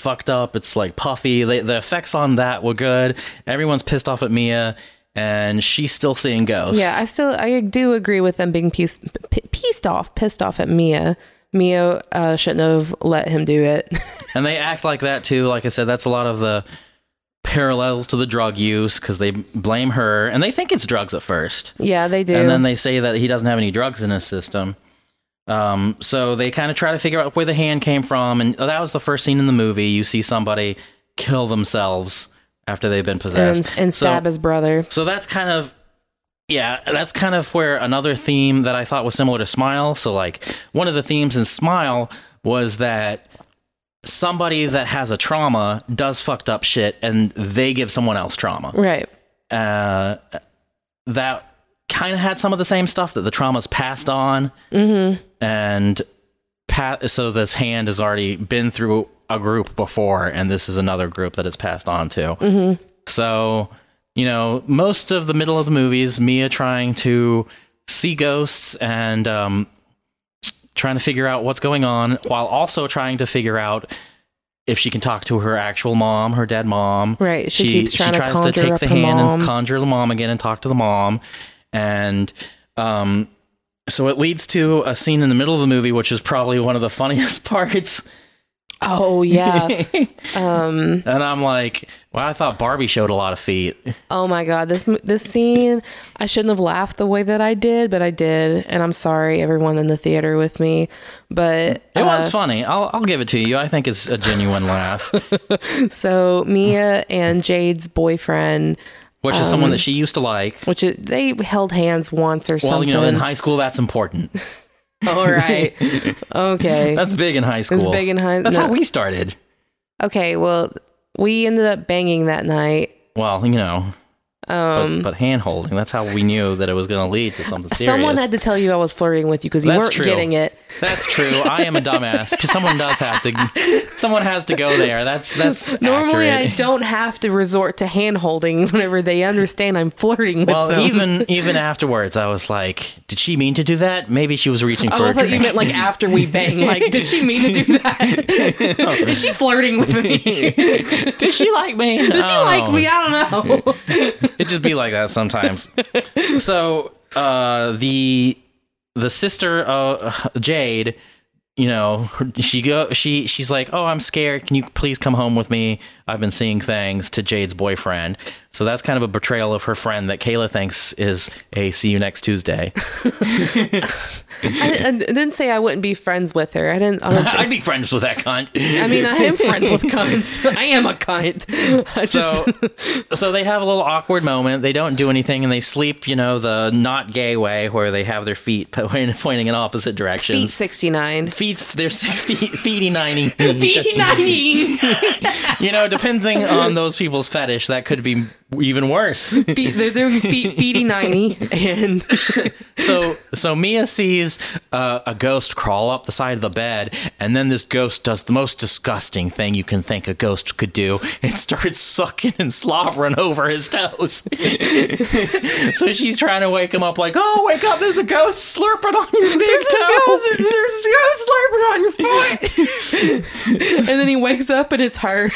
fucked up. It's like puffy. They, the effects on that were good. Everyone's pissed off at Mia, and she's still seeing ghosts. Yeah, I still I do agree with them being pieced, p- pieced off, pissed off at Mia. Mia uh, shouldn't have let him do it. and they act like that too. Like I said, that's a lot of the parallels to the drug use because they blame her and they think it's drugs at first. yeah, they do. and then they say that he doesn't have any drugs in his system. Um, so they kind of try to figure out where the hand came from, and that was the first scene in the movie. You see somebody kill themselves after they've been possessed, and So- stab his brother. so that's kind of yeah, that's kind of where another theme that I thought was similar to Smile. So like one of the themes in Smile was that somebody that has a trauma does fucked up shit and they give someone else trauma. Right. Uh that kind of had some of the same stuff that the trauma's passed on. Mm-hmm. And pat so this hand has already been through a group before and this is another group that it's passed on to. Mm-hmm. So, you know, most of the middle of the movies, Mia trying to see ghosts and um, trying to figure out what's going on while also trying to figure out if she can talk to her actual mom, her dead mom. Right, she keeps trying to tries to take the hand mom. and conjure the mom again and talk to the mom. And um, so it leads to a scene in the middle of the movie, which is probably one of the funniest parts. Oh yeah. um. And I'm like, well, I thought Barbie showed a lot of feet. Oh my god. This this scene. I shouldn't have laughed the way that I did, but I did, and I'm sorry everyone in the theater with me. But It was uh, funny. I'll I'll give it to you. I think it's a genuine laugh, so Mia and Jade's boyfriend, which is Um, someone that she used to like. which is, they held hands once or Well, something. you know, in high school, that's important. All right. Okay. That's big in high school. It's big in high. That's no. how we started. Okay. Well, we ended up banging that night. Well, you know, Um, but, but hand holding. That's how we knew that it was going to lead to something serious. someone had to tell you I was flirting with you because you That's weren't true. getting it. That's true. I am a dumbass. Someone does have to. Someone has to go there. That's that's Normally, accurate. I don't have to resort to hand holding whenever they understand I'm flirting with Well, them. even even afterwards, I was like, "Did she mean to do that? Maybe she was reaching for Oh, I a thought you meant like after we bang. Like, did she mean to do that? Is she flirting with me? Did she like me? Did she like me? I don't know. It just be like that sometimes. so uh, the the sister uh, Jade, you know, she go she she's like, "Oh, I'm scared. Can you please come home with me? I've been seeing things." To Jade's boyfriend. So that's kind of a betrayal of her friend that Kayla thinks is a see you next Tuesday. I, I didn't say I wouldn't be friends with her. I didn't. I, don't I'd be friends with that cunt. I mean, I am friends with cunts. I am a cunt. I just, So, so they have a little awkward moment. They don't do anything, and they sleep, you know, the not gay way, where they have their feet pointing in opposite directions. feet sixty nine. Feet, they're six feet, feety ninety. Feet ninety. You know, depending on those people's fetish, that could be even worse. Feet, they're feet feety ninety, and So, so Mia sees uh, a ghost crawl up the side of the bed, and then this ghost does the most disgusting thing you can think a ghost could do. It starts sucking and slobbering over his toes. so she's trying to wake him up, like, "Oh, wake up! There's a ghost slurping on your big there's toe." ghost, there's a ghost slurping on your foot. and then he wakes up and it's her.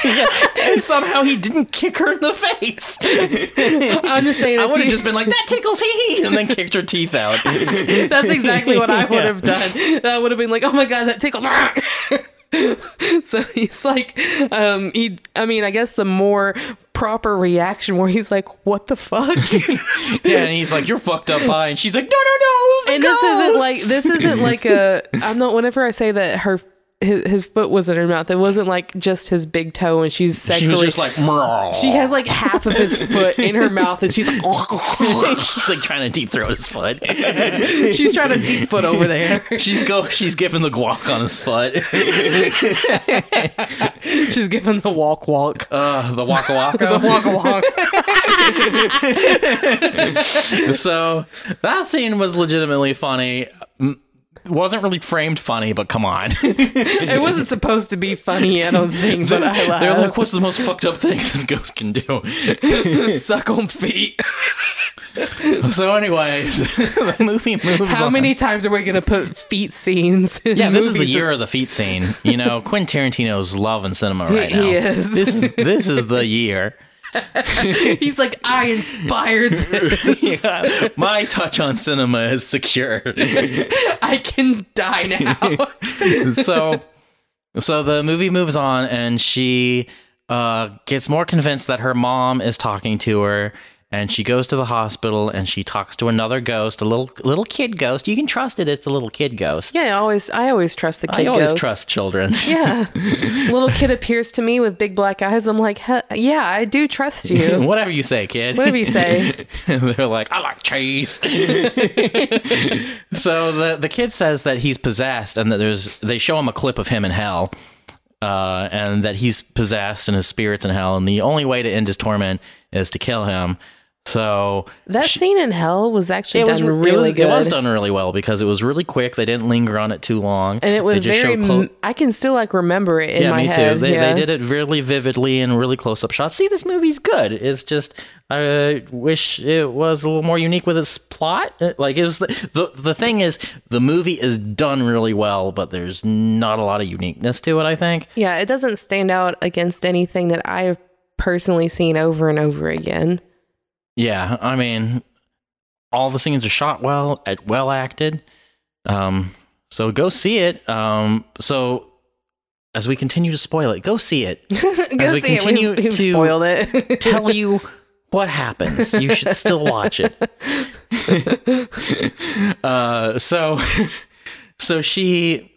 and somehow he didn't kick her in the face. I'm just saying. I would have just been like, "That tickles, hee hee," and then kicked her teeth out. That's exactly what I would Yeah. have done. That would have been like, oh my god, that tickles. so he's like, um, he. I mean, I guess the more proper reaction where he's like, what the fuck? Yeah, and he's like, "You're fucked up, bye," and she's like, "No, no, no." It was a and this isn't like this isn't like a. I'm not. Whenever I say that her. His, his foot was in her mouth. It wasn't like just his big toe, and she's She was sexually. just like, "Meow." she has like half of his foot in her mouth, and she's like, she's like trying to deep throat his foot. she's trying to deep foot over there. She's go. She's giving the guac on his foot. She's giving the walk, walk, Uh, the waka waka. the walk, walk. so that scene was legitimately funny. Wasn't really framed funny, but come on. It wasn't supposed to be funny, I don't think, but I laughed. They're like, what's the most fucked up thing this ghost can do? suck on feet. So, anyways, the movie moves How on. many times are we gonna put feet scenes? In Yeah, this is the year of the feet scene. You know, Quentin Tarantino's loving cinema right now. he is. This is this is the year. He's like, I inspired this. Yeah, my touch on cinema is secure. I can die now. so so the movie moves on and she uh, gets more convinced that her mom is talking to her and she goes to the hospital and she talks to another ghost a little little kid ghost you can trust it it's a little kid ghost yeah, I always, I always trust the kid. i always ghost. trust children Yeah, little kid appears to me with big black eyes. I'm like, yeah, I do trust you. whatever you say kid Whatever you say. they're like i like cheese so the the kid says that he's possessed and that there's they show him a clip of him in hell uh, and that he's possessed and his spirit's in hell and the only way to end his torment is to kill him so That scene in hell was actually it done was really it was, good. It was done really well because it was really quick. They didn't linger on it too long, and it was very. clo- I can still like remember it in yeah, my me head. too. They, yeah. they did it really vividly and really close up shots. See, this movie's good. It's just I wish it was a little more unique with its plot. Uh, Like it was the, the the thing is the movie is done really well, but there's not a lot of uniqueness to it. I think. Yeah, it doesn't stand out against anything that I've personally seen over and over again. Yeah, I mean, all the scenes are shot well, at well acted. Um, so go see it. Um, so as we continue to spoil it, go see it. Go we see continue it. We've, we've to spoiled it. Tell you what happens. You should still watch it. uh, so, so she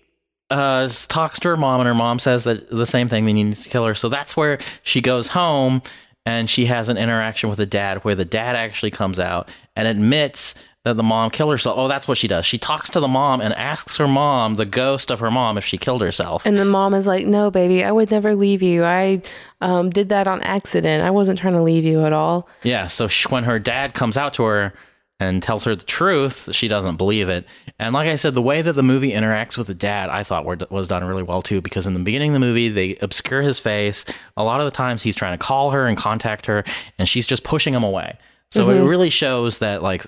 uh, talks to her mom, and her mom says that the same thing. They need to kill her. So that's where she goes home, and she has an interaction with the dad, where the dad actually comes out and admits that the mom killed herself. Oh, that's what she does. She talks to the mom and asks her mom, the ghost of her mom, if she killed herself. And the mom is like, "No, baby, I would never leave you. I um, did that on accident. I wasn't trying to leave you at all." Yeah, so sh when her dad comes out to her and tells her the truth, she doesn't believe it. And like I said, the way that the movie interacts with the dad, I thought were, was done really well too. Because in the beginning of the movie, they obscure his face. A lot of the times, he's trying to call her and contact her, and she's just pushing him away. So it mm-hmm. really shows that like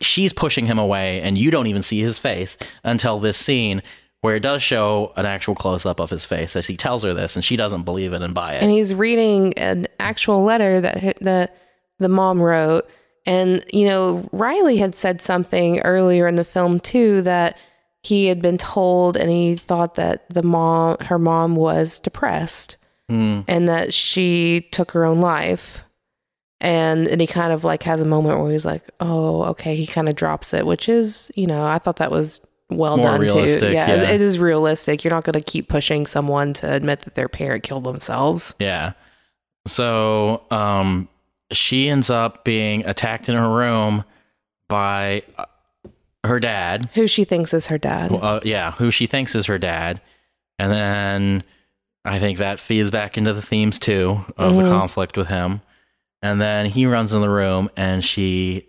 she's pushing him away, and you don't even see his face until this scene. Where it does show an actual close up of his face as he tells her this, and she doesn't believe it and buy it. And he's reading an actual letter that that the mom wrote. And you know, Riley had said something earlier in the film too that he had been told, and he thought that the mom, her mom, was depressed, and that she took her own life. And and he kind of like has a moment where he's like, "Oh, okay." He kind of drops it, which is, you know, I thought that was well More done too. Yeah, yeah. it is realistic. You're not going to keep pushing someone to admit that their parent killed themselves. Yeah. So um, she ends up being attacked in her room by uh, her dad. Who she thinks is her dad. Uh, yeah, who she thinks is her dad. And then I think that feeds back into the themes too of the conflict with him. And then he runs in the room and she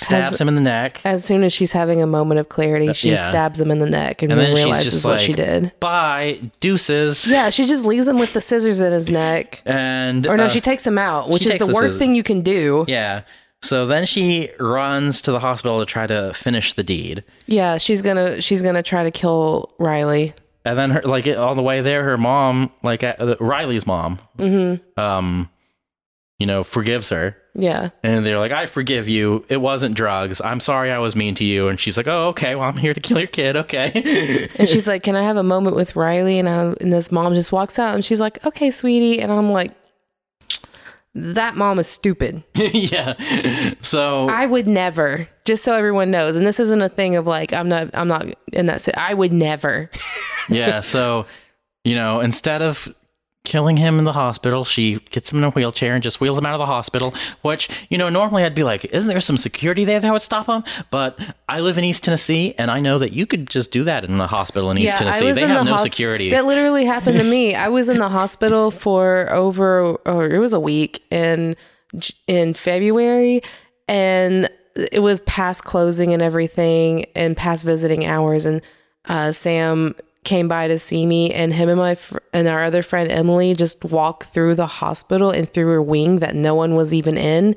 stabs Has- him in the neck. As soon as she's having a moment of clarity, she yeah. stabs him in the neck and, And then she's realizes just what like, she did. Bye, deuces. Yeah, she just leaves him with the scissors in his neck. And Or no, uh, she takes him out, which is the the worst thing you can do. Yeah. So then she runs to the hospital to try to finish the deed. Yeah, she's gonna she's gonna try to kill Riley. And then her like all the way there, her mom, like uh, Riley's mom, um, you know, forgives her. Yeah. And they're like, I forgive you. It wasn't drugs. I'm sorry I was mean to you. And she's like, Oh, okay. Well, I'm here to kill your kid. Okay. And she's like, "Can I have a moment with Riley?" And I, and this mom just walks out, and she's like, "Okay, sweetie." And I'm like, "That mom is stupid. yeah. So I would never." Just so everyone knows, and this isn't a thing of like, I'm not, I'm not in that. I would never. yeah. So, you know, instead of killing him in the hospital, she gets him in a wheelchair and just wheels him out of the hospital. Which, you know, normally I'd be like, isn't there some security there that would stop him? But I live in East Tennessee and I know that you could just do that in the hospital in East Tennessee. They have no hos- security. That literally happened to me. I was in the hospital for over, or it was a week in in February, and it was past closing and everything and past visiting hours and uh, Sam came by to see me and him and my fr- and our other friend Emily just walked through the hospital and through a wing that no one was even in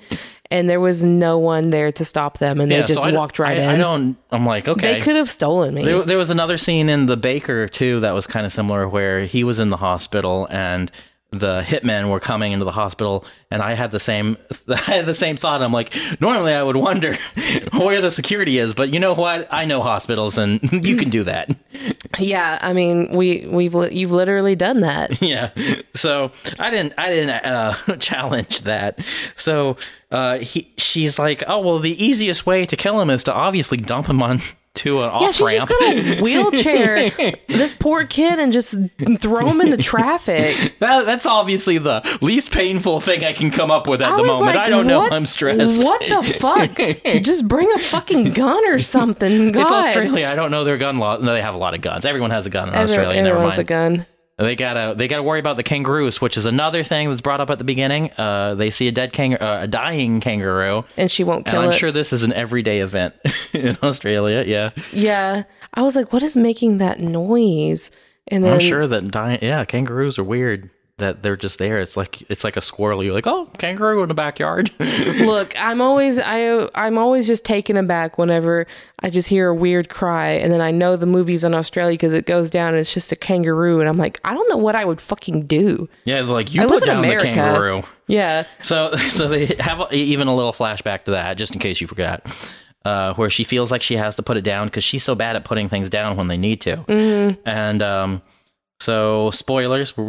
and there was no one there to stop them and they Yeah, so just I walked right I, in. I don't. I'm like, okay. They could have stolen me. There, there was another scene in The Baker too that was kind of similar, where he was in the hospital and the hitmen were coming into the hospital, and I had the same, I had the same thought. I'm like, normally I would wonder where the security is, but you know what? I know hospitals, and you can do that. yeah, I mean, we we've li- you've literally done that. yeah. So I didn't, I didn't uh, challenge that. So uh, he, she's like, oh well, the easiest way to kill him is to obviously dump him on to an off Yeah, she's ramp. just gonna wheelchair this poor kid and just throw him in the traffic. That, that's obviously the least painful thing I can come up with at I the moment. like, I don't know. I'm stressed. What the fuck? just bring a fucking gun or something. God. It's Australia. I don't know their gun law. No, they have a lot of guns. Everyone has a gun in Every- Australia. Never everyone mind. has a gun. They gotta they gotta worry about the kangaroos, which is another thing that's brought up at the beginning. Uh, they see a dead kang- uh, a dying kangaroo, And she won't and kill I'm it. sure this is an everyday event in Australia. Yeah, Yeah. I was like, what is making that noise? And then I'm sure that dying. Yeah, kangaroos are weird. That they're just there. It's like it's like a squirrel. You're like, oh, kangaroo in the backyard. look, I'm always I I'm always just taken aback whenever I just hear a weird cry and then I know the movie's in Australia because it goes down and it's just a kangaroo and I'm like, I don't know what I would fucking do. yeah, they're like you I put down the kangaroo. Yeah. So, so they have even a little flashback to that, just in case you forgot, uh, where she feels like she has to put it down because she's so bad at putting things down when they need to. Mm-hmm. And um, so, spoilers.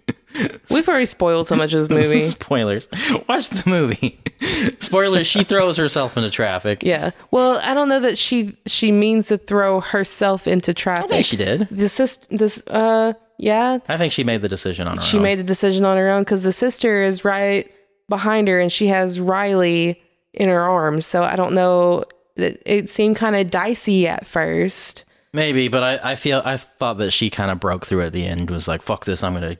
We've already spoiled so much of this movie. spoilers. Watch the movie. spoilers. She throws herself into traffic. Yeah. Well, I don't know that she she means to throw herself into traffic. I think she did. The sis, this uh yeah, I think she made the decision on her she own. made the decision on her own because the sister is right behind her and she has Riley in her arms. So I don't know. It, it seemed kind of dicey at first. Maybe, but I, I feel I thought that she kind of broke through at the end. Was like, "Fuck this! I'm gonna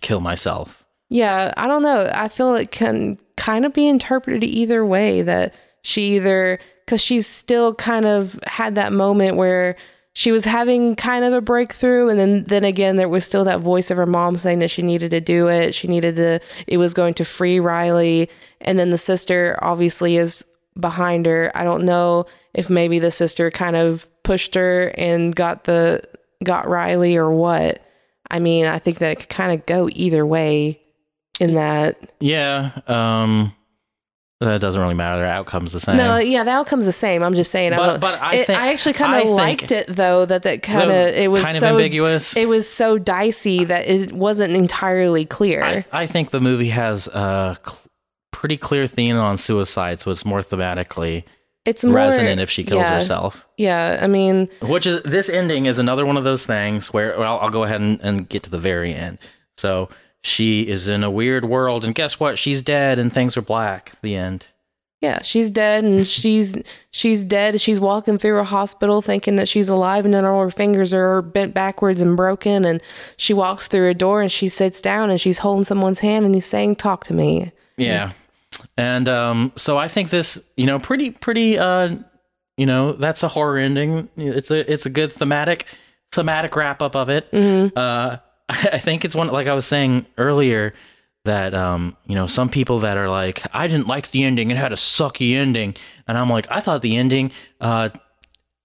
kill myself." Yeah, I don't know. I feel it can kind of be interpreted either way that she either because she's still kind of had that moment where she was having kind of a breakthrough and then then again there was still that voice of her mom saying that she needed to do it she needed to it was going to free riley and then the sister obviously is behind her i don't know if maybe the sister kind of pushed her and got the got riley or what i mean i think that it could kind of go either way in that Yeah. Um. That doesn't really matter. The outcome's the same. no yeah the outcome's the same i'm just saying I But- don't- but I it- think- I actually kind of liked it though that that kind of it was kind of so ambiguous. it was so dicey that it wasn't entirely clear. I, I think the movie has a cl- pretty clear theme on suicide, so it's more thematically it's more resonant if she kills yeah, herself. Yeah, I mean, Which is this ending is another one of those things where well, I'll go ahead and, and get to the very end. So she is in a weird world, and guess what? She's dead, and things are black. The end. yeah, she's dead and she's she's dead. She's walking through a hospital thinking that she's alive, and then all her fingers are bent backwards and broken. And she walks through a door and she sits down and she's holding someone's hand and he's saying, "Talk to me." Yeah. And um, so I think this, you know, pretty, pretty, uh, you know, that's a horror ending. It's a, it's a good thematic, thematic wrap up of it. Uh, I think it's one, like I was saying earlier, that um, you know, some people that are like, I didn't like the ending; it had a sucky ending, and I'm like, I thought the ending, uh,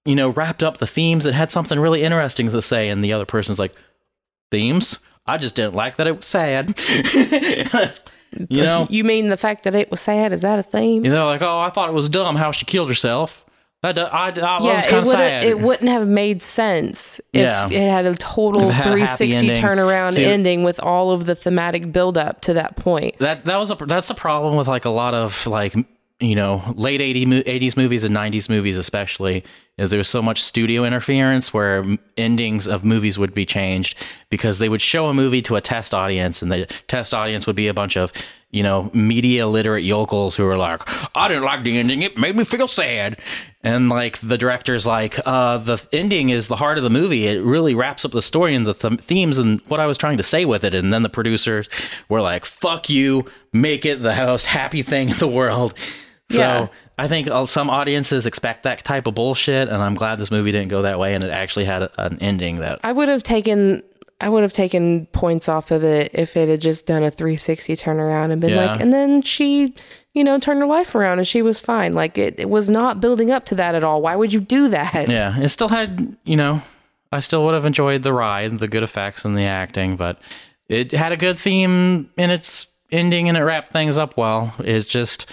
you know, wrapped up the themes. It had something really interesting to say, and the other person's like, themes. I just didn't like that it was sad. you know, You mean the fact that it was sad? Is that a theme? you know, like, oh, I thought it was dumb how she killed herself. That I, I, I yeah, was it kind of sad. it wouldn't have made sense if Yeah. it had a total had 360 ending. turnaround See- ending with all of the thematic buildup to that point. that that was a that's a problem with like a lot of like you know late 80, mo- 80s movies and 90s movies especially is there's so much studio interference where endings of movies would be changed because they would show a movie to a test audience and the test audience would be a bunch of you know media literate yokels who were like i didn't like the ending. It made me feel sad. And like the director's like uh the ending is the heart of the movie. It really wraps up the story and the th- themes and what i was trying to say with it. And then the producers were like fuck you. Make it the most happy thing in the world so Yeah. I think some audiences expect that type of bullshit, and I'm glad this movie didn't go that way, and it actually had an ending that. I would have taken I would have taken points off of it if it had just done a 360 turnaround and been Yeah. like, and then she, you know, turned her life around and she was fine. Like it, it was not building up to that at all. Why would you do that? Yeah, it still had, you know, I still would have enjoyed the ride, the good effects and the acting, but it had a good theme in its ending and it wrapped things up well. It's just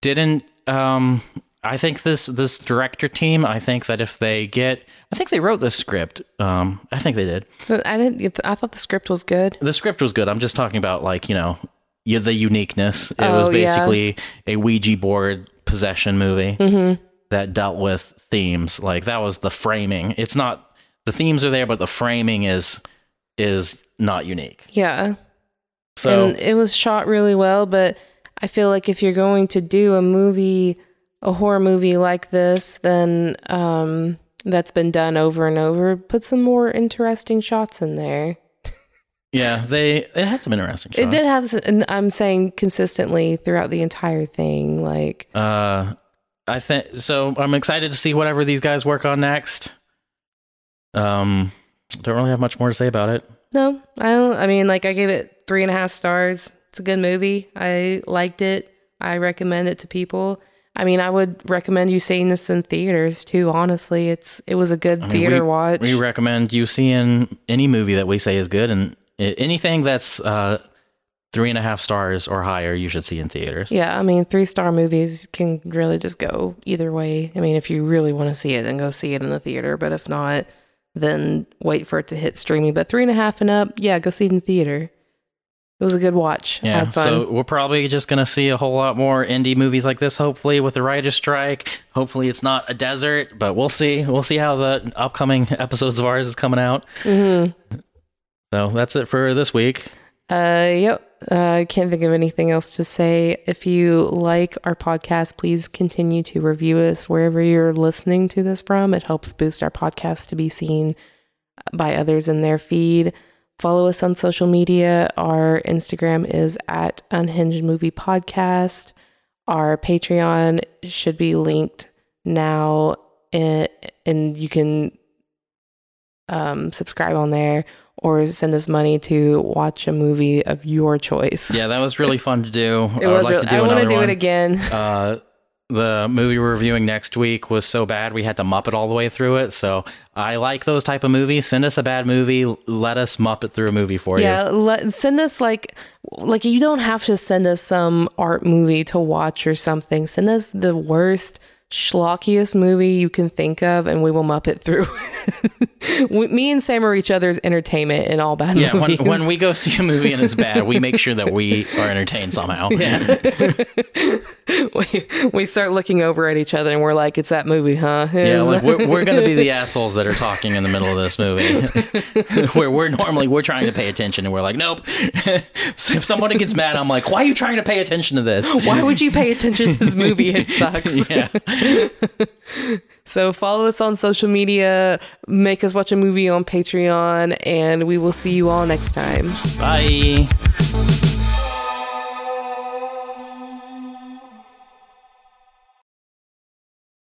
didn't um I think this this director team, I think that if they get I think they wrote this script. Um I think they did. I didn't. I thought the script was good. The script was good. I'm just talking about like, you know, the uniqueness. It Oh, was yeah. basically a Ouija board possession movie Mm-hmm. that dealt with themes. Like that was the framing. It's not the themes are there, but the framing is is not unique. Yeah, So and it was shot really well. But I feel like if you're going to do a movie, a horror movie like this, then um, that's been done over and over, put some more interesting shots in there. yeah, they it had some interesting shots. It did have, s- and I'm saying consistently throughout the entire thing. Like, Uh, I think so. I'm excited to see whatever these guys work on next. Um, don't really have much more to say about it. no, I don't. I mean, like, I gave it three and a half stars. It's a good movie. I liked it. I recommend it to people. I mean, I would recommend you seeing this in theaters too. Honestly, it's it was a good I mean, theater we, watch. We recommend you seeing any movie that we say is good, and anything that's uh three and a half stars or higher, you should see in theaters. yeah, I mean, three star movies can really just go either way. I mean, if you really want to see it, then go see it in the theater. But if not, then wait for it to hit streaming. But three and a half and up, yeah, go see it in the theater. It was a good watch. Yeah, so we're probably just gonna see a whole lot more indie movies like this. Hopefully, with the writer's strike. Hopefully, it's not a desert, but we'll see. We'll see how the upcoming episodes of ours is coming out. Mm-hmm. So that's it for this week. Uh, yep. Uh, I can't think of anything else to say. If you like our podcast, please continue to review us wherever you're listening to this from. It helps boost our podcast to be seen by others in their feed. Follow us on social media. Our Instagram is at Unhinged Movie Podcast. Our Patreon should be linked now, and, and you can um, subscribe on there or send us money to watch a movie of your choice. Yeah, that was really fun to do. It I would was. like really, do I want to do one. it again. Uh, the movie we're reviewing next week was so bad we had to muppet all the way through it. So I like those type of movies. Send us a bad movie. Let us muppet through a movie for Yeah, you. let, send us like like you don't have to send us some art movie to watch or something. Send us the worst schlockiest movie you can think of, and we will muppet through. me and Sam are each other's entertainment in all bad Yeah, when, movies. when we go see a movie and it's bad, we make sure that we are entertained somehow. Yeah. we, we start looking over at each other and we're like, "It's that movie, huh?" Yeah, like we're, we're going to be the assholes that are talking in the middle of this movie. Where we're normally we're trying to pay attention and we're like, nope. so if somebody gets mad, I'm like, why are you trying to pay attention to this? Why would you pay attention to this movie? It sucks. Yeah. So follow us on social media, make us watch a movie on Patreon, and we will see you all next time. Bye.